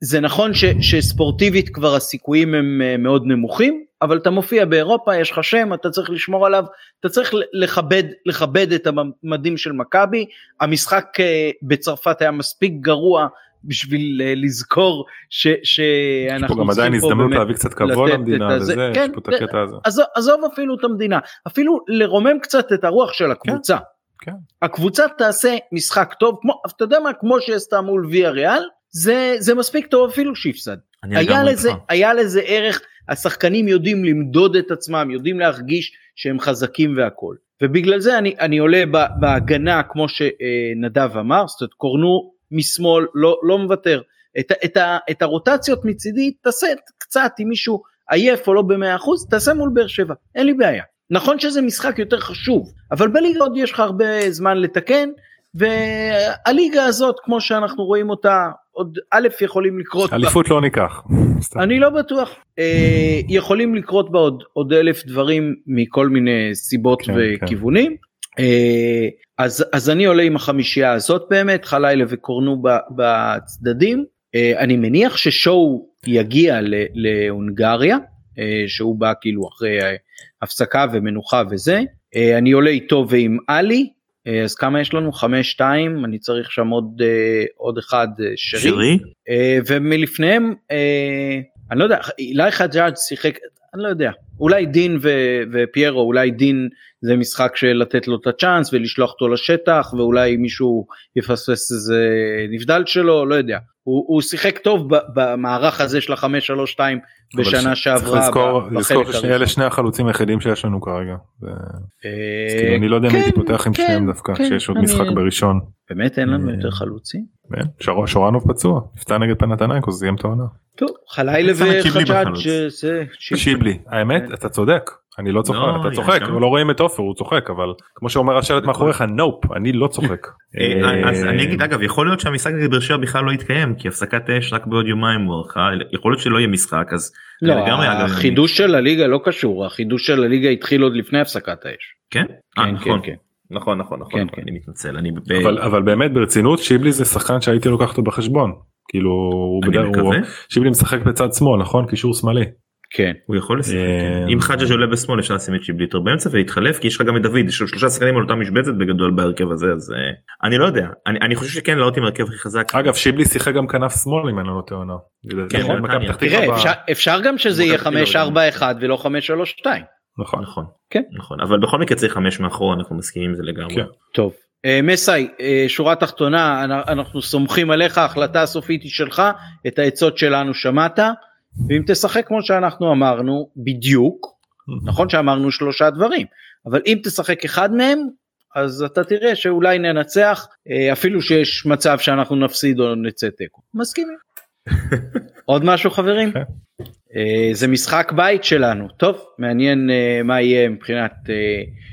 זה נכון ש, שספורטיבית כבר הסיכויים הם אה, מאוד נמוכים אבל אתה מופיע באירופה יש לך שם אתה צריך לשמור עליו אתה צריך לכבד לכבד את המדים של מכבי המשחק אה, בצרפת היה מספיק גרוע בשביל אה, לזכור ש, שאנחנו צריכים פה עדיין הזדמנות להביא קצת כבוד למדינה וזה, כן, יש פה את הקטע הזה. עזוב, עזוב אפילו את המדינה אפילו לרומם קצת את הרוח של הקבוצה. כן, כן. הקבוצה תעשה משחק טוב כמו אתה יודע מה כמו שעשתה מול ויה ריאל זה זה מספיק טוב אפילו שהפסד. היה לזה היה לזה ערך השחקנים יודעים למדוד את עצמם יודעים להרגיש שהם חזקים והכל ובגלל זה אני אני עולה בהגנה כמו שנדב אמר זאת אומרת קורנו משמאל לא לא מוותר את, את, את, את הרוטציות מצידי תעשה קצת אם מישהו עייף או לא במאה אחוז תעשה מול באר שבע אין לי בעיה נכון שזה משחק יותר חשוב אבל בליגה עוד יש לך הרבה זמן לתקן והליגה הזאת כמו שאנחנו רואים אותה עוד א' יכולים לקרות אליפות בה, לא ניקח. אני לא בטוח אה, יכולים לקרות בה עוד עוד אלף דברים מכל מיני סיבות כן, וכיוונים. כן. אה, אז אז אני עולה עם החמישייה הזאת באמת חלילה וקורנו בצדדים. אה, אני מניח ששואו יגיע ל, להונגריה אה, שהוא בא כאילו אחרי הפסקה ומנוחה וזה אה, אני עולה איתו ועם עלי אה, אז כמה יש לנו? חמש שתיים, אני צריך שם עוד, אה, עוד אחד שרי. שרי? ומלפניהם, אני לא יודע, אילי חג'אג' שיחק, אני לא יודע, אולי דין ו- ופיירו, אולי דין זה משחק של לתת לו את הצ'אנס ולשלוח אותו לשטח, ואולי מישהו יפספס איזה נבדל שלו, לא יודע. הוא, הוא שיחק טוב במערך הזה של החמש שלוש שתיים בשנה שעברה. לזכור, לזכור שאלה שני החלוצים היחידים שיש לנו כרגע. ו... אה, כאילו אני לא יודע אם הייתי כן, פותח עם כן, שניהם דווקא כן, כשיש עוד משחק בראשון. באמת אין לנו אה, יותר חלוצים? שורנוב פצוע נפצע נגד פנתנייקוס סיים את העונה. טוב חלילה וחג'אג' זה שיבלי האמת אתה צודק אני לא צוחק, לא, אתה צוחק, לא רואים את עופר, הוא צוחק, אבל כמו שאומר השלט מאחוריך, נופ, אני לא צוחק. אה, אז אני אגיד אגב, יכול להיות שהמשחק נגד באר שבע בכלל לא יתקיים, כי הפסקת אש רק בעוד יומיים הוארכה, יכול להיות שלא יהיה משחק, אז... לא, החידוש של הליגה לא קשור, החידוש של הליגה התחיל עוד לפני הפסקת האש. כן? כן, אה, נכון. כן. נכון נכון נכון, נכון אני מתנצל אני אבל באמת ברצינות שיבלי זה שחקן שהייתי לוקח אותו בחשבון כאילו שיבלי משחק בצד שמאל נכון קישור שמאלי. כן. הוא יכול לשחק. כן. אה, אם חג'ג' עולה בשמאל אפשר לשים את שיבליטר באמצע ולהתחלף כי יש לך גם את דוד יש לו שלושה שחקנים על אותה משבצת בגדול בהרכב הזה אז אה, אני לא יודע אני אני חושב שכן לעלות עם הרכב הכי חזק. אגב שיבלי שיחק גם כנף שמאל אם אני לא טועה. כן, פתח תקווה תראה אפשר, אפשר גם שזה יהיה מכבי פתח תקווה 5-4-1 ולא 5-3-2. נכון. נכון כן. נכון אבל בכל מקרה צריך חמש מאחורה אנחנו מסכימים עם זה לגמרי. כן. טוב. אה, מסאי, שורה תחתונה, אנ- אנחנו סומכים עליך, ההחלטה הסופית היא שלך, את העצות שלנו שמעת, ואם תשחק כמו שאנחנו אמרנו, בדיוק, נכון שאמרנו שלושה דברים, אבל אם תשחק אחד מהם, אז אתה תראה שאולי ננצח, אה, אפילו שיש מצב שאנחנו נפסיד או נצא תיקו. מסכימים. עוד משהו חברים? כן. אה, זה משחק בית שלנו טוב מעניין אה, מה יהיה מבחינת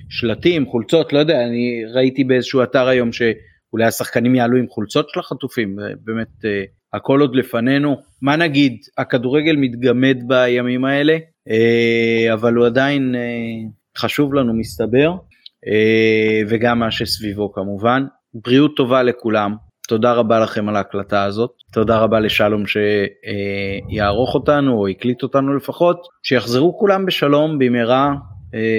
שלטים חולצות לא יודע אני ראיתי באיזשהו אתר היום שאולי השחקנים יעלו עם חולצות של החטופים באמת הכל עוד לפנינו מה נגיד? הכדורגל מתגמד בימים האלה אה, אבל הוא עדיין אה, חשוב לנו מסתבר אה, וגם מה שסביבו כמובן. בריאות טובה לכולם. תודה רבה לכם על ההקלטה הזאת. תודה רבה לשלום שיערוך אותנו או הקליט אותנו לפחות. שיחזרו כולם בשלום במהרה.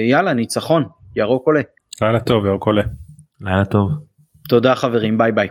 יאללה ניצחון. ירוק עולה. לילה טוב ירוק עולה. לילה טוב. תודה חברים. ביי ביי.